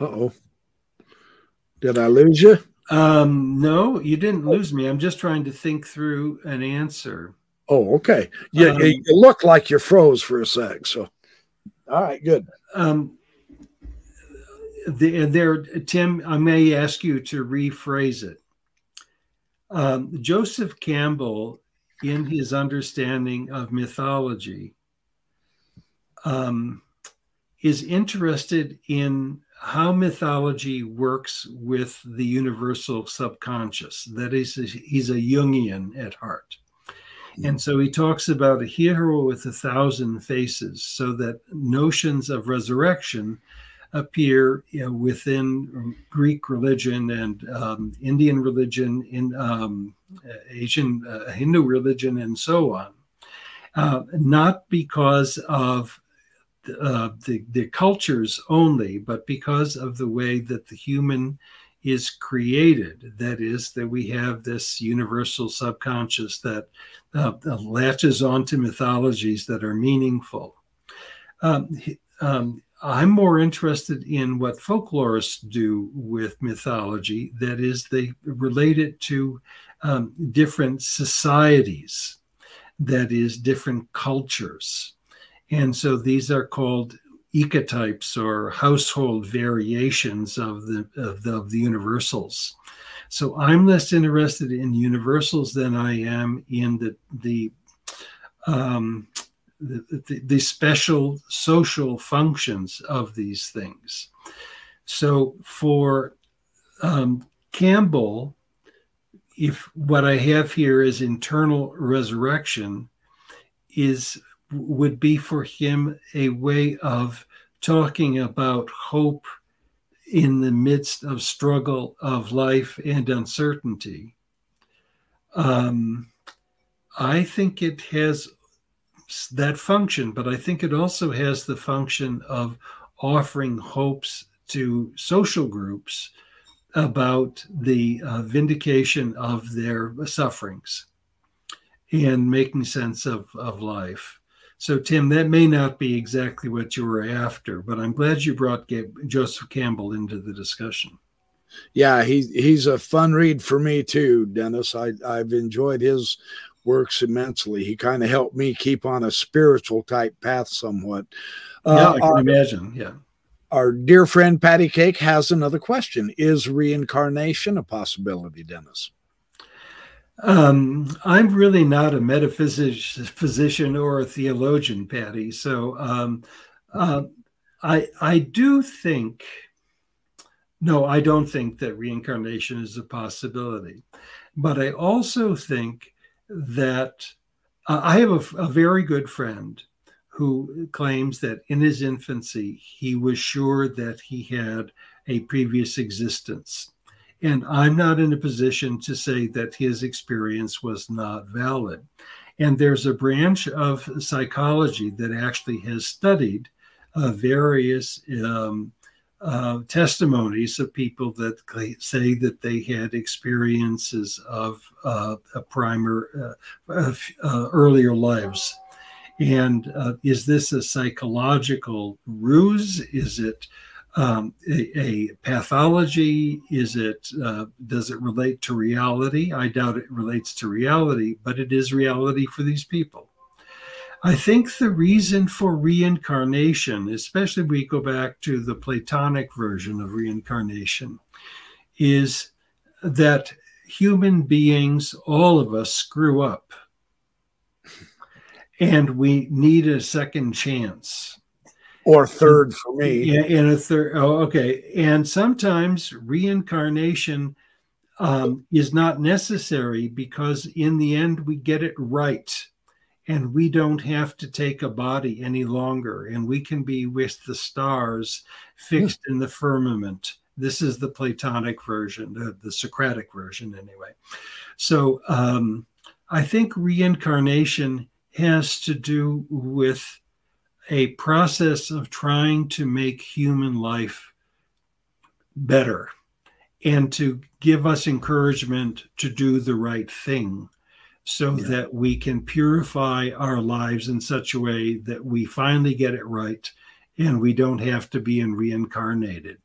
Uh oh. Did I lose you? Um, no, you didn't lose me. I'm just trying to think through an answer. Oh, okay. Yeah, um, you look like you froze for a sec. So, all right, good. Um, the, there, Tim, I may ask you to rephrase it. Um, Joseph Campbell, in his understanding of mythology, um, is interested in how mythology works with the universal subconscious. That is, he's a Jungian at heart. And so he talks about a hero with a thousand faces, so that notions of resurrection appear you know, within Greek religion and um, Indian religion, in um, Asian uh, Hindu religion, and so on. Uh, not because of uh, the, the cultures only, but because of the way that the human is created. That is, that we have this universal subconscious that uh, latches onto mythologies that are meaningful. Um, um, I'm more interested in what folklorists do with mythology. That is, they relate it to um, different societies, that is, different cultures. And so these are called ecotypes or household variations of the, of the, of the universals. So I'm less interested in universals than I am in the the um, the, the, the, special social functions of these things. So for um, Campbell, if what I have here is internal resurrection, is would be for him a way of talking about hope in the midst of struggle of life and uncertainty. Um, I think it has that function, but I think it also has the function of offering hopes to social groups about the uh, vindication of their sufferings and making sense of, of life. So, Tim, that may not be exactly what you were after, but I'm glad you brought Joseph Campbell into the discussion. Yeah, he's he's a fun read for me too, Dennis. I I've enjoyed his works immensely. He kind of helped me keep on a spiritual type path somewhat. Uh, yeah, I can our, imagine. Yeah. Our dear friend Patty Cake has another question. Is reincarnation a possibility, Dennis? Um, I'm really not a metaphysician physician or a theologian, Patty. So um, uh, I I do think no, I don't think that reincarnation is a possibility. But I also think that uh, I have a, a very good friend who claims that in his infancy he was sure that he had a previous existence. And I'm not in a position to say that his experience was not valid. And there's a branch of psychology that actually has studied uh, various um, uh, testimonies of people that say that they had experiences of uh, a primer uh, of, uh, earlier lives. And uh, is this a psychological ruse? Is it um, a, a, pathology? Is it uh, does it relate to reality? I doubt it relates to reality, but it is reality for these people. I think the reason for reincarnation, especially we go back to the Platonic version of reincarnation, is that human beings, all of us, screw up. And we need a second chance. Or third for me. And a third. Oh, okay. And sometimes reincarnation um, is not necessary because in the end we get it right and we don't have to take a body any longer and we can be with the stars fixed in the firmament this is the platonic version the, the socratic version anyway so um, i think reincarnation has to do with a process of trying to make human life better and to give us encouragement to do the right thing so yeah. that we can purify our lives in such a way that we finally get it right and we don't have to be in reincarnated.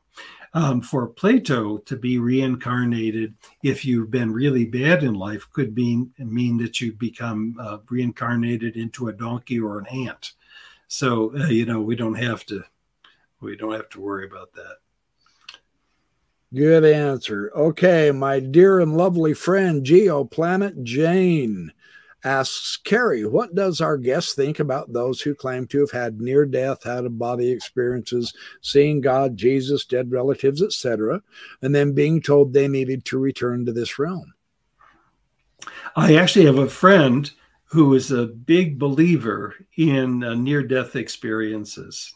Um, for Plato to be reincarnated, if you've been really bad in life, could mean mean that you become uh, reincarnated into a donkey or an ant. So uh, you know we don't have to we don't have to worry about that. Good answer. Okay, my dear and lovely friend Geoplanet Jane asks Carrie, what does our guest think about those who claim to have had near death, out of body experiences, seeing God, Jesus, dead relatives, etc., and then being told they needed to return to this realm? I actually have a friend who is a big believer in uh, near death experiences.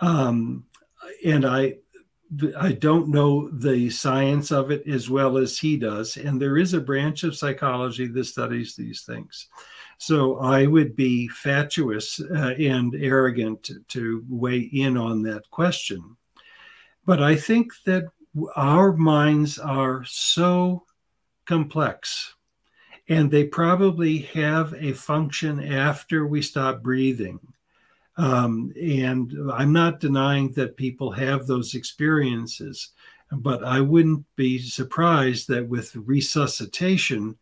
Um, and I I don't know the science of it as well as he does. And there is a branch of psychology that studies these things. So I would be fatuous uh, and arrogant to, to weigh in on that question. But I think that our minds are so complex and they probably have a function after we stop breathing um, and I'm not denying that people have those experiences, but I wouldn't be surprised that with resuscitation,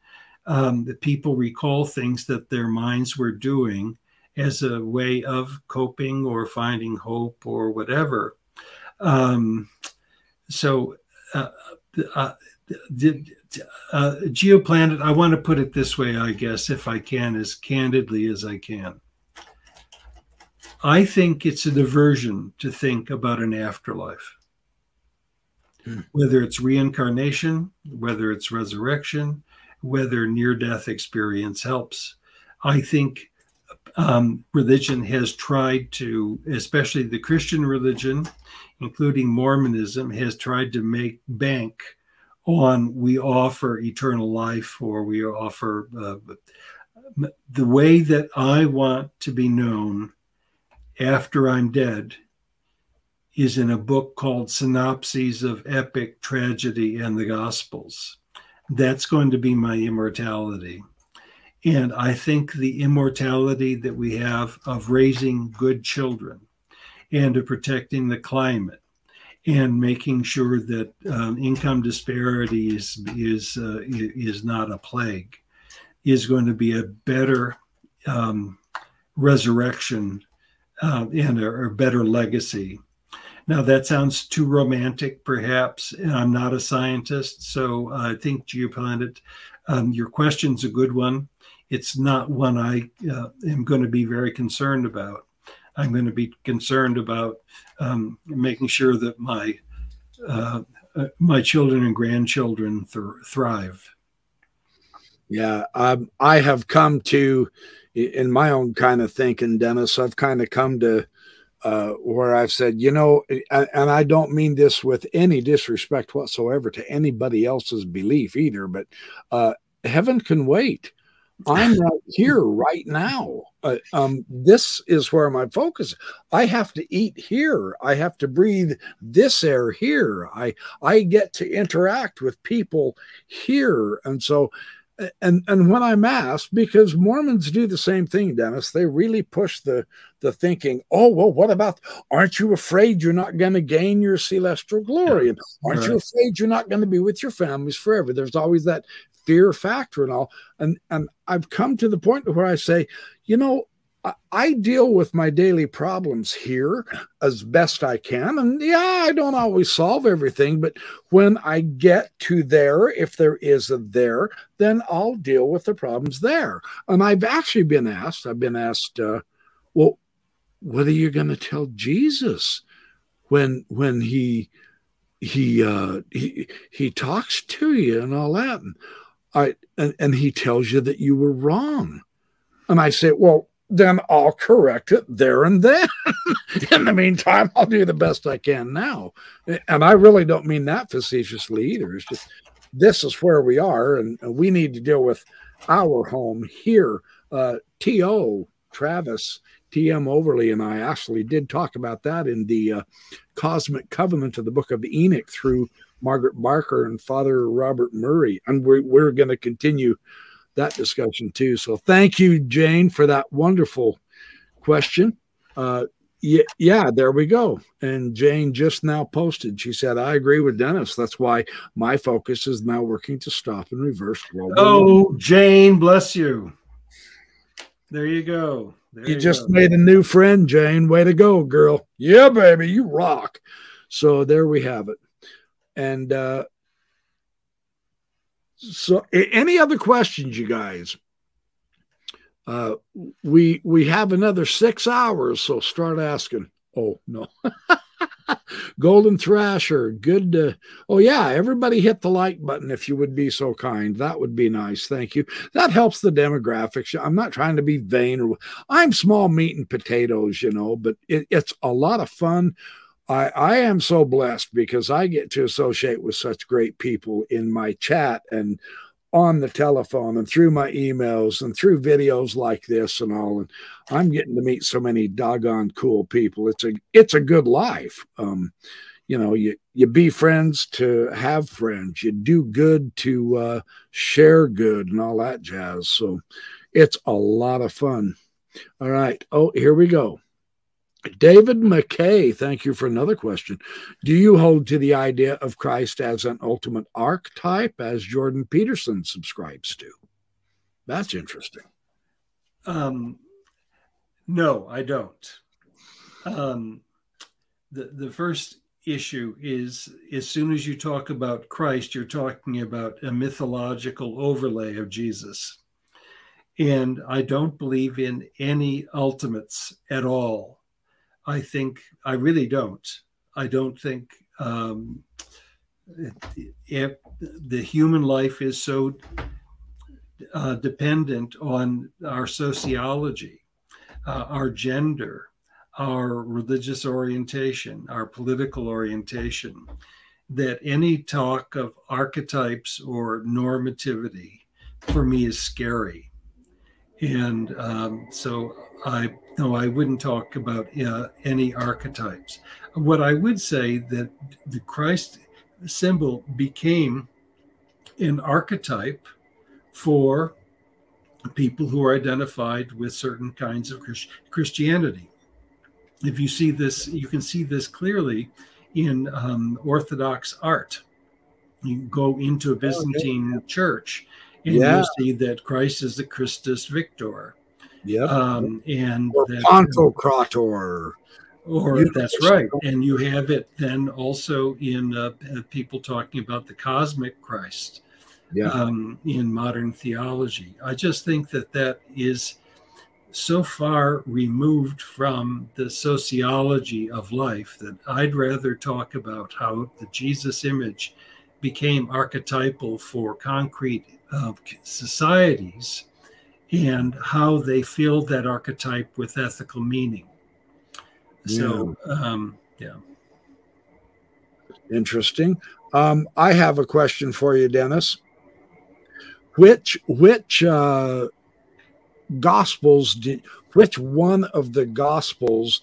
um, that people recall things that their minds were doing as a way of coping or finding hope or whatever. Um, so, uh, uh, did, uh, Geoplanet, I want to put it this way, I guess, if I can, as candidly as I can. I think it's a diversion to think about an afterlife. Hmm. Whether it's reincarnation, whether it's resurrection, whether near death experience helps. I think um, religion has tried to, especially the Christian religion, including Mormonism, has tried to make bank on we offer eternal life or we offer uh, the way that I want to be known after I'm dead is in a book called Synopses of Epic Tragedy and the Gospels. That's going to be my immortality. And I think the immortality that we have of raising good children and of protecting the climate and making sure that um, income disparity is is uh, is not a plague is going to be a better um, resurrection uh, and a, a, better legacy. Now that sounds too romantic, perhaps. And I'm not a scientist, so I think Geoplanet, um, your question's a good one. It's not one I uh, am going to be very concerned about. I'm going to be concerned about um, making sure that my uh, uh, my children and grandchildren th- thrive. Yeah, um, I have come to, in my own kind of thinking, Dennis. I've kind of come to uh, where I've said, you know, and I don't mean this with any disrespect whatsoever to anybody else's belief either, but uh, heaven can wait. I'm right here right now. Uh, um, this is where my focus. I have to eat here. I have to breathe this air here. I I get to interact with people here, and so and and when I'm asked, because Mormons do the same thing, Dennis, they really push the the thinking. Oh well, what about? Aren't you afraid you're not going to gain your celestial glory? And aren't right. you afraid you're not going to be with your families forever? There's always that fear factor and all. And and I've come to the point where I say, you know, I, deal with my daily problems here as best I can. And yeah, I don't always solve everything, but when I get to there, if there is a there, then I'll deal with the problems there. And I've actually been asked, I've been asked, uh, well, what are you going to tell Jesus when when he he uh he he talks to you and all that and I and, and he tells you that you were wrong. And I say, well, then I'll correct it there and then. In the meantime, I'll do the best I can now. And I really don't mean that facetiously either. It's just this is where we are, and we need to deal with our home here. Uh, T.O. Travis, T.M. Overly, and I actually did talk about that in the uh, Cosmic Covenant of the Book of Enoch through Margaret Barker and Father Robert Murray. And we're, we're going to continue that discussion too. So thank you, Jane, for that wonderful question. Uh, yeah, yeah, there we go. And Jane just now posted. She said, "I agree with Dennis. That's why my focus is now working to stop and reverse global." Oh, Jane, bless you. There you go. There you, you just go. made a new friend, Jane. Way to go, girl. Yeah, baby, you rock. So there we have it. And uh, so, any other questions, you guys? Uh, we we have another six hours, so start asking. Oh no, Golden Thrasher, good. To, oh yeah, everybody hit the like button if you would be so kind. That would be nice. Thank you. That helps the demographics. I'm not trying to be vain or I'm small meat and potatoes, you know, but it, it's a lot of fun I, I am so blessed because I get to associate with such great people in my chat and on the telephone and through my emails and through videos like this and all. And I'm getting to meet so many doggone cool people. It's a it's a good life. Um, you know, you you be friends to have friends. You do good to uh, share good and all that jazz. So it's a lot of fun. All right. Oh, here we go. David McKay, thank you for another question. Do you hold to the idea of Christ as an ultimate archetype, as Jordan Peterson subscribes to? That's interesting. Um, no, I don't. Um, the the first issue is as soon as you talk about Christ, you're talking about a mythological overlay of Jesus. And I don't believe in any ultimates at all I think I really don't. I don't think um, if the human life is so uh, dependent on our sociology, uh, our gender, our religious orientation, our political orientation, that any talk of archetypes or normativity for me is scary. And um, so I no, I wouldn't talk about uh, any archetypes. What I would say that the Christ symbol became an archetype for people who are identified with certain kinds of Christianity. If you see this, you can see this clearly in um, Orthodox art. You go into a Byzantine okay. church and yeah. you'll see that Christ is the Christus Victor. Yeah. Um, and or that, Pantocrator. Or that's right. And you have it then also in uh, people talking about the cosmic Christ yeah. um, in modern theology. I just think that that is so far removed from the sociology of life that I'd rather talk about how the Jesus image became archetypal for concrete uh, societies and how they filled that archetype with ethical meaning. So, um, yeah. Interesting. Um, I have a question for you, Dennis. Which which uh, gospels did which one of the gospels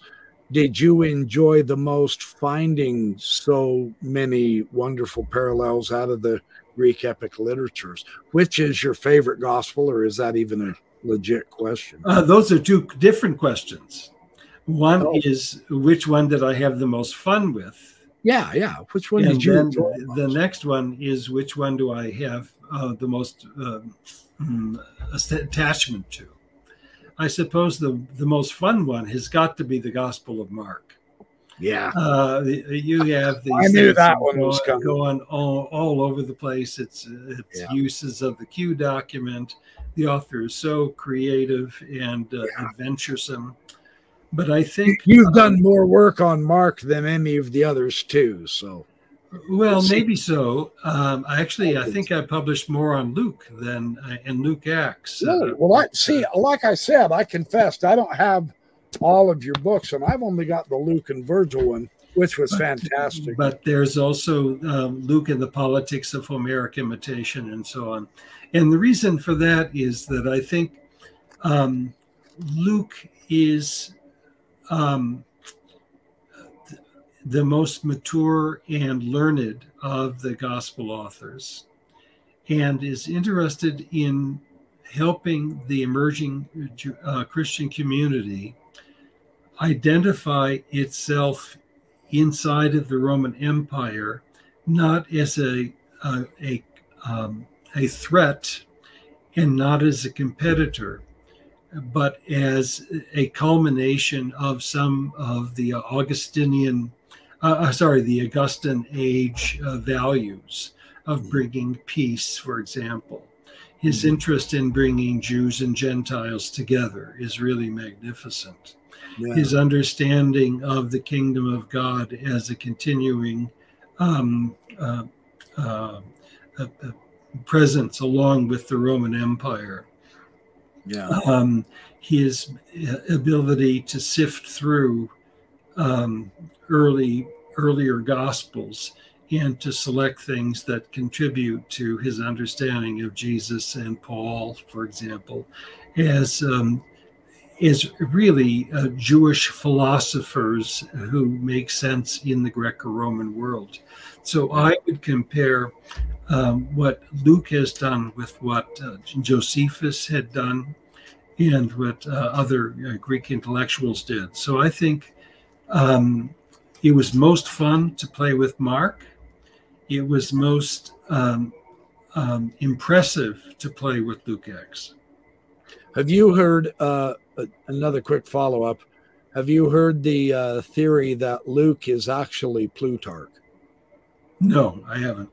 did you enjoy the most finding so many wonderful parallels out of the Greek epic literatures? Which is your favorite gospel, or is that even a legit question? Uh, those are two different questions. One oh. is which one did I have the most fun with? Yeah, yeah. Which one and did you? Then the next one is which one do I have uh, the most uh, attachment to? I suppose the the most fun one has got to be the Gospel of Mark. Yeah, uh, you have these. I knew that one was going, going all, all over the place. It's it's yeah. uses of the Q document. The author is so creative and uh, yeah. adventuresome. But I think you've done um, more work on Mark than any of the others too. So well, maybe so. Um, actually, I think I published more on Luke than uh, in Luke Acts. Uh, really? Uh, well, I see. Like I said, I confessed I don't have all of your books, and I've only got the Luke and Virgil one, which was fantastic. But there's also um, Luke and the politics of Homeric imitation, and so on. And the reason for that is that I think um, Luke is um, the most mature and learned of the gospel authors and is interested in helping the emerging uh, Christian community identify itself inside of the Roman Empire, not as a a a, um, a threat and not as a competitor, but as a culmination of some of the Augustinian uh, uh, sorry, the Augustan age uh, values of mm-hmm. bringing peace, for example. His mm-hmm. interest in bringing Jews and Gentiles together is really magnificent. Yeah. His understanding of the kingdom of God as a continuing um, uh, uh, presence along with the Roman Empire. Yeah. Um, his ability to sift through um, early earlier gospels and to select things that contribute to his understanding of Jesus and Paul, for example, as um, is really uh, Jewish philosophers who make sense in the Greco-Roman world. So I would compare um, what Luke has done with what uh, Josephus had done and what uh, other uh, Greek intellectuals did. So I think um, it was most fun to play with Mark. It was most um, um, impressive to play with Luke Acts. Have you heard uh, another quick follow up? Have you heard the uh, theory that Luke is actually Plutarch? No, I haven't.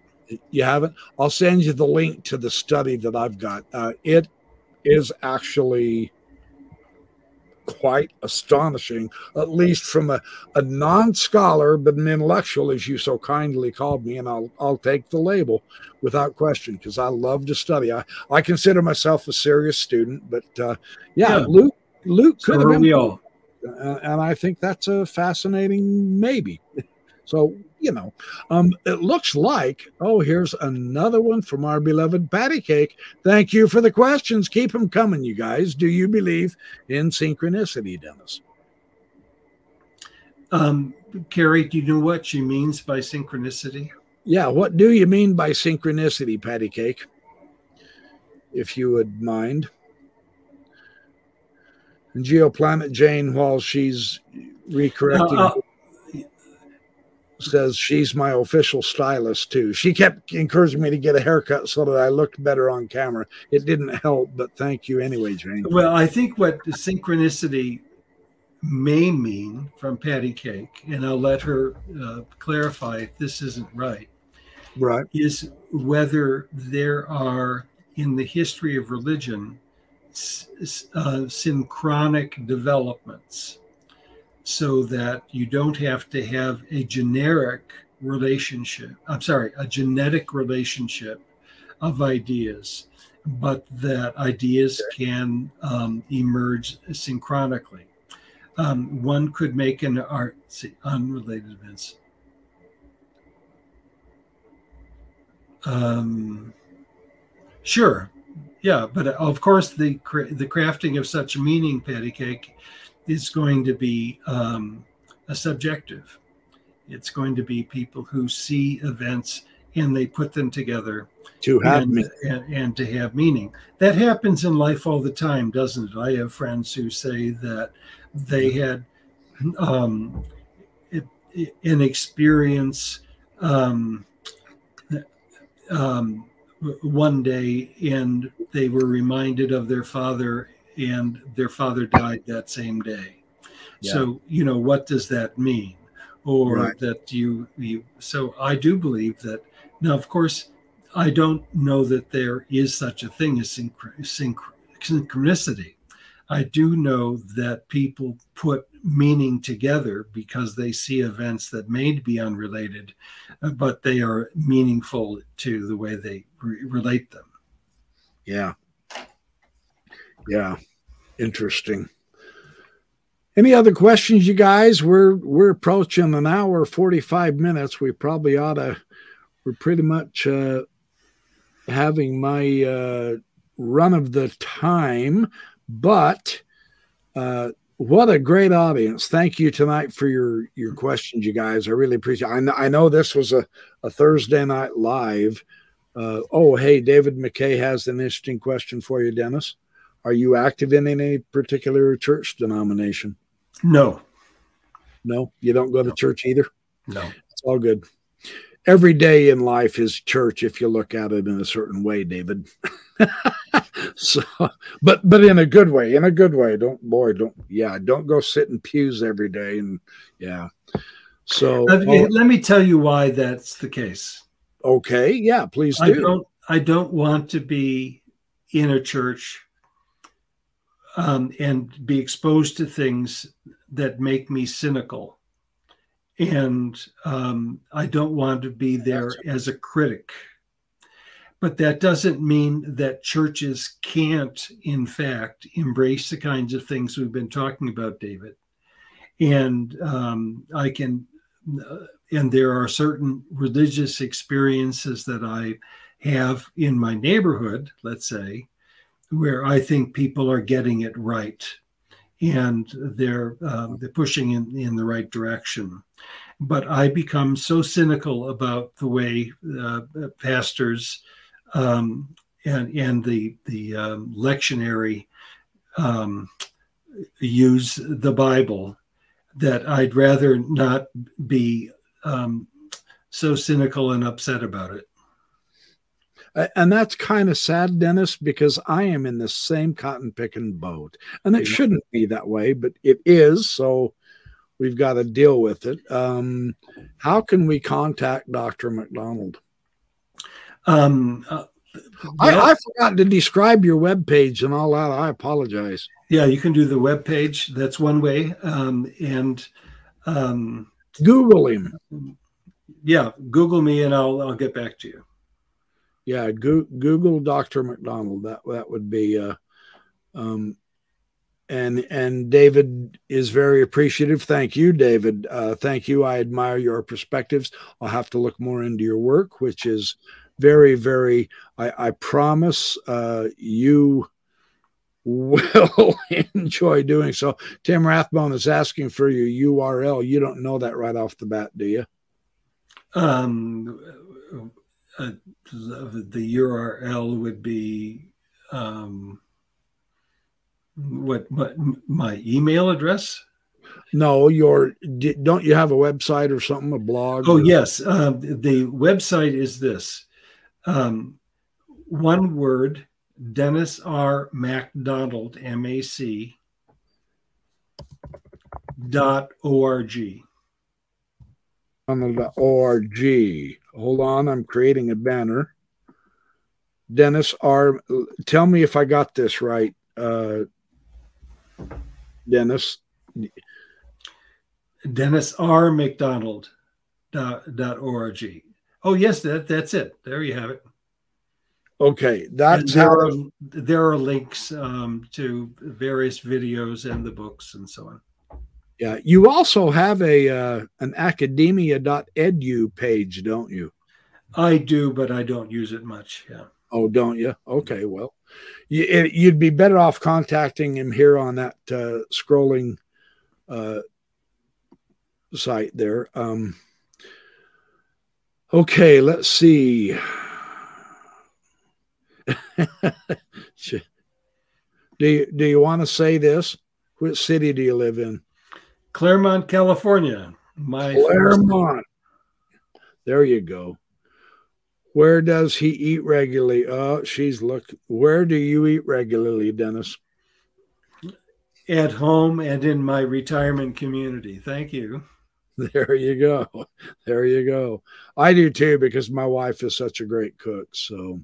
You haven't? I'll send you the link to the study that I've got. Uh, it is actually quite astonishing, at least from a, a non scholar, but an intellectual, as you so kindly called me. And I'll, I'll take the label without question because I love to study. I, I consider myself a serious student, but uh, yeah, yeah, Luke, Luke could so have been. We all. Uh, and I think that's a fascinating maybe. So, you know, um, it looks like, oh, here's another one from our beloved Patty Cake. Thank you for the questions. Keep them coming, you guys. Do you believe in synchronicity, Dennis? Um, Carrie, do you know what she means by synchronicity? Yeah, what do you mean by synchronicity, Patty Cake? If you would mind. And Geoplanet Jane, while she's recorrecting. Uh, uh, says she's my official stylist too. She kept encouraging me to get a haircut so that I looked better on camera. It didn't help, but thank you anyway, Jane. Well, I think what the synchronicity may mean from Patty Cake, and I'll let her uh, clarify if this isn't right. Right. Is whether there are in the history of religion uh, synchronic developments so that you don't have to have a generic relationship. I'm sorry, a genetic relationship of ideas, but that ideas can um, emerge synchronically. Um, one could make an art, see, unrelated events. Um, sure, yeah, but of course the the crafting of such meaning, patty cake, is going to be um, a subjective. It's going to be people who see events and they put them together to have and, and, and, to have meaning. That happens in life all the time, doesn't it? I have friends who say that they had um, an experience um, um, one day and they were reminded of their father and their father died that same day. Yeah. So, you know, what does that mean? Or right. that you, you, so I do believe that. Now, of course, I don't know that there is such a thing as synchronicity. I do know that people put meaning together because they see events that may be unrelated, uh, but they are meaningful to the way they re- relate them. Yeah. Yeah. Interesting. Any other questions, you guys? We're we're approaching an hour, 45 minutes. We probably ought to we're pretty much uh having my uh run of the time, but uh what a great audience. Thank you tonight for your your questions, you guys. I really appreciate it. I know, I know this was a, a Thursday night live. Uh, oh, hey, David McKay has an interesting question for you, Dennis. Are you active in any particular church denomination? No. No, you don't go to church either? No. It's all good. Every day in life is church if you look at it in a certain way, David. so but but in a good way, in a good way. Don't boy, don't yeah, don't go sit in pews every day and yeah. So let me, oh, let me tell you why that's the case. Okay, yeah, please do. I don't I don't want to be in a church um, and be exposed to things that make me cynical. And um, I don't want to be there as a critic. But that doesn't mean that churches can't, in fact, embrace the kinds of things we've been talking about, David. And um, I can, uh, and there are certain religious experiences that I have in my neighborhood, let's say, where I think people are getting it right and they're um, they're pushing in, in the right direction. But I become so cynical about the way uh, pastors um, and and the the um, lectionary um, use the Bible that I'd rather not be um, so cynical and upset about it and that's kind of sad, Dennis, because I am in the same cotton picking boat. And it shouldn't be that way, but it is. So we've got to deal with it. Um, how can we contact Dr. MacDonald? Um, uh, I, I, forgot to describe your web page and all that. I apologize. Yeah, you can do the web page. That's one way. Um, and um, Google him. Yeah, Google me and I'll I'll get back to you yeah, go, Google Dr. MacDonald. That that would be, uh, um, and and David is very appreciative. Thank you, David. Uh, thank you. I admire your perspectives. I'll have to look more into your work, which is very, very. I, I promise uh, you will enjoy doing so. Tim Rathbone is asking for your URL. You don't know that right off the bat, do you? Um, uh, the URL would be um, what, what my email address? No, your don't you have a website or something, a blog? Oh or? yes, uh, the website is this. Um, one word, Dennis R. MacDonald, M A C dot org. org. Hold on, I'm creating a banner. Dennis R. Tell me if I got this right, uh, Dennis. Dennis R. MacDonald dot, dot org. Oh yes, that that's it. There you have it. Okay, that's there how are, there are links um, to various videos and the books and so on. Yeah, you also have a uh, an academia.edu page, don't you? I do, but I don't use it much. Yeah. Oh, don't you? Okay, well, you, would be better off contacting him here on that uh, scrolling uh, site there. Um, okay, let's see. do you, do you want to say this? Which city do you live in? Claremont, California. My Claremont. There you go. Where does he eat regularly? Oh, she's look. Where do you eat regularly, Dennis? At home and in my retirement community. Thank you. There you go. There you go. I do too because my wife is such a great cook. So,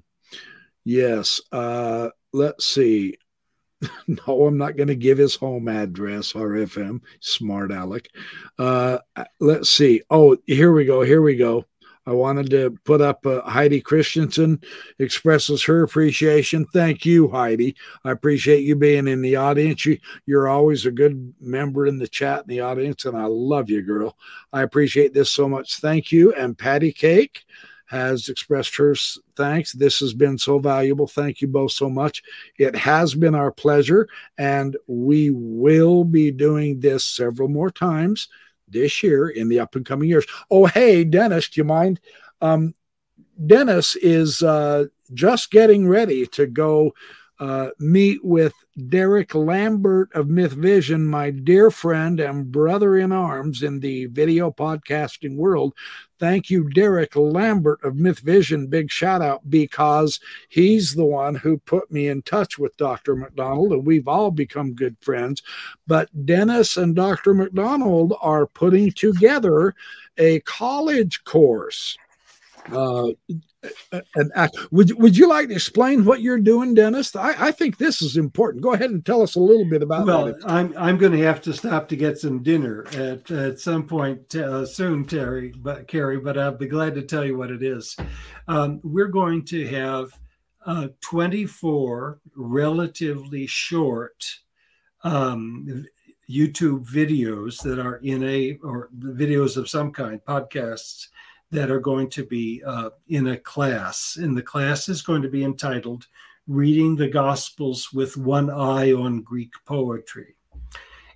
yes. Uh, let's see. no, I'm not going to give his home address, RFM. Smart Alec. Uh, let's see. Oh, here we go. Here we go. I wanted to put up uh, Heidi Christensen expresses her appreciation. Thank you, Heidi. I appreciate you being in the audience. You, you're always a good member in the chat in the audience, and I love you, girl. I appreciate this so much. Thank you. And Patty Cake has expressed her thanks. This has been so valuable. Thank you both so much. It has been our pleasure, and we will be doing this several more times this year in the up and coming years. Oh, hey, Dennis, do you mind? Um, Dennis is uh, just getting ready to go uh, meet with Derek Lambert of Myth Vision, my dear friend and brother in arms in the video podcasting world. Thank you, Derek Lambert of Myth Vision. Big shout out because he's the one who put me in touch with Dr. MacDonald, and we've all become good friends. But Dennis and Dr. MacDonald are putting together a college course. Uh, and uh, would would you like to explain what you're doing, Dennis? I, I think this is important. Go ahead and tell us a little bit about. Well, that. I'm I'm going to have to stop to get some dinner at at some point uh, soon, Terry, but Carrie. But I'll be glad to tell you what it is. Um, we're going to have uh, 24 relatively short um, YouTube videos that are in a or videos of some kind, podcasts that are going to be uh, in a class. And the class is going to be entitled Reading the Gospels with One Eye on Greek Poetry.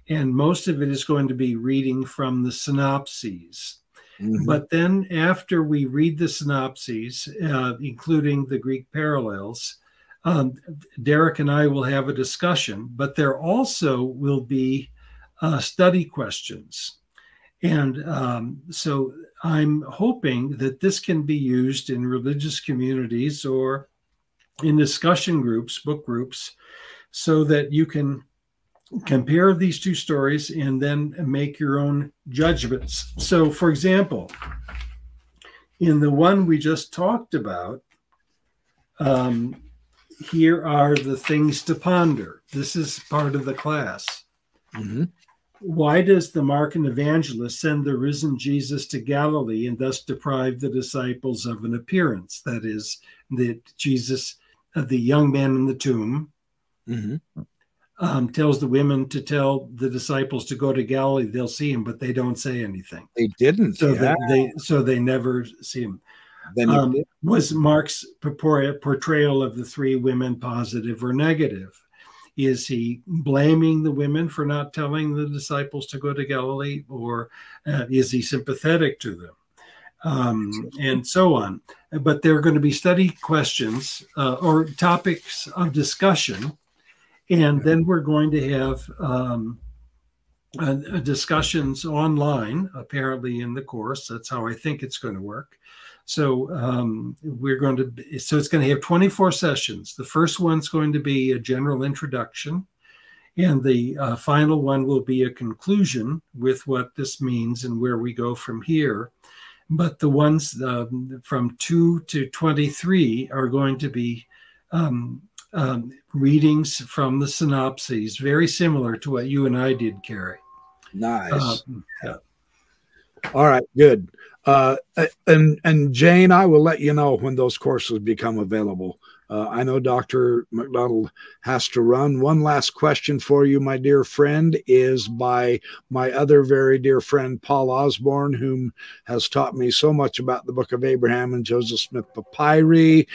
And most of it is going to be reading from the synopses. Mm-hmm. But then, after we read the synopses, uh, including the Greek parallels, um, Derek and I will have a discussion, but there also will be uh, study questions. And um, so I'm hoping that this can be used in religious communities or in discussion groups, book groups, so that you can compare these two stories and then make your own judgments. So, for example, in the one we just talked about, um, here are the things to ponder. This is part of the class. Mm-hmm. Why does the Markan evangelist send the risen Jesus to Galilee and thus deprive the disciples of an appearance? That is, that Jesus, uh, the young man in the tomb, mm-hmm. um, tells the women to tell the disciples to go to Galilee. They'll see him, but they don't say anything. They didn't. So yeah. they so they never see him. Then um, was Mark's portrayal of the three women positive or negative? Is he blaming the women for not telling the disciples to go to Galilee, or uh, is he sympathetic to them? Um, and so on. But there are going to be study questions uh, or topics of discussion. And then we're going to have um, uh, discussions online, apparently, in the course. That's how I think it's going to work. So um, we're going to, so it's going to have 24 sessions. The first one's going to be a general introduction, and the uh, final one will be a conclusion with what this means and where we go from here. But the ones um, from 2 to 23 are going to be um, um, readings from the synopses, very similar to what you and I did, Carrie. Nice. Uh, yeah. All right, good. Uh, and and Jane, I will let you know when those courses become available. Uh, I know Dr. MacDonald has to run. One last question for you, my dear friend, is by my other very dear friend, Paul Osborne, whom has taught me so much about the book of Abraham and Joseph Smith Papyri.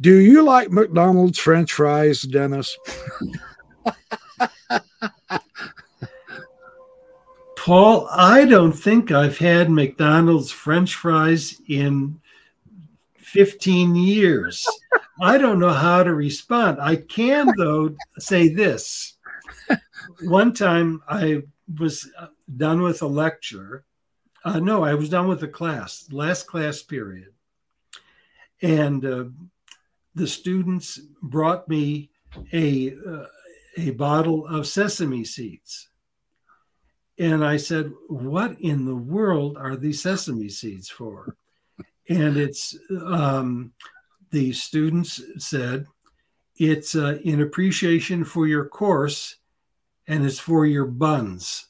Do you like McDonald's French fries, Dennis? Paul, I don't think I've had McDonald's French fries in 15 years. I don't know how to respond. I can, though, say this. One time I was done with a lecture. Uh, no, I was done with a class, last class period. And uh, the students brought me a, uh, a bottle of sesame seeds and I said, What in the world are these sesame seeds for? And it's um, the students said, It's uh, in appreciation for your course and it's for your buns,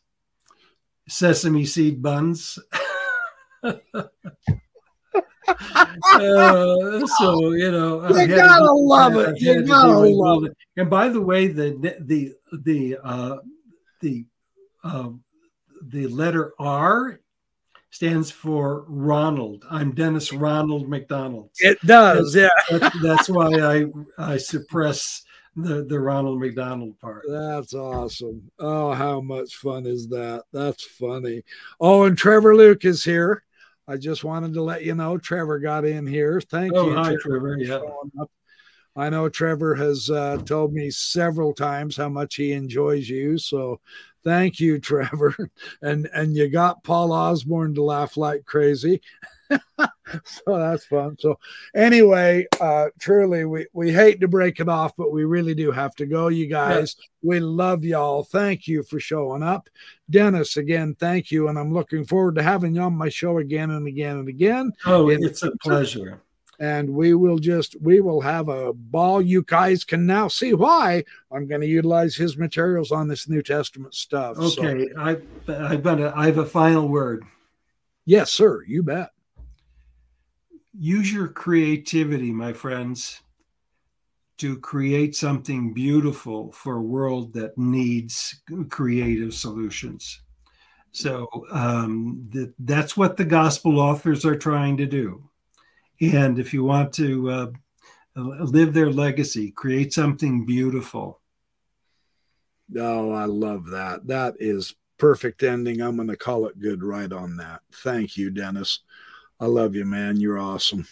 sesame seed buns. uh, so you know, you gotta love it. You gotta love it. And by the way, the the the uh, the uh, the letter R stands for Ronald. I'm Dennis Ronald MacDonald. It does, that's, yeah. that's, that's, why I I suppress the the Ronald McDonald part. That's awesome. Oh, how much fun is that? That's funny. Oh, and Trevor Luke is here. I just wanted to let you know Trevor got in here. Thank oh, you. Hi, Trevor. Yeah. I know Trevor has uh, told me several times how much he enjoys you. So Thank you, Trevor. And and you got Paul Osborne to laugh like crazy. so that's fun. So anyway, uh truly we we hate to break it off, but we really do have to go, you guys. We love y'all. Thank you for showing up. Dennis, again, thank you. And I'm looking forward to having you on my show again and again and again. Oh, it's a pleasure and we will just we will have a ball. You guys can now see why i'm going to utilize his materials on this new testament stuff okay so, i i've got a, i have a final word. Yes sir you bet. Use your creativity my friends to create something beautiful for a world that needs creative solutions. So um, th- that's what the gospel authors are trying to do and if you want to uh, live their legacy, create something beautiful. Oh, I love that. That is perfect ending. I'm going to call it good right on that. Thank you, Dennis. I love you, man. You're awesome.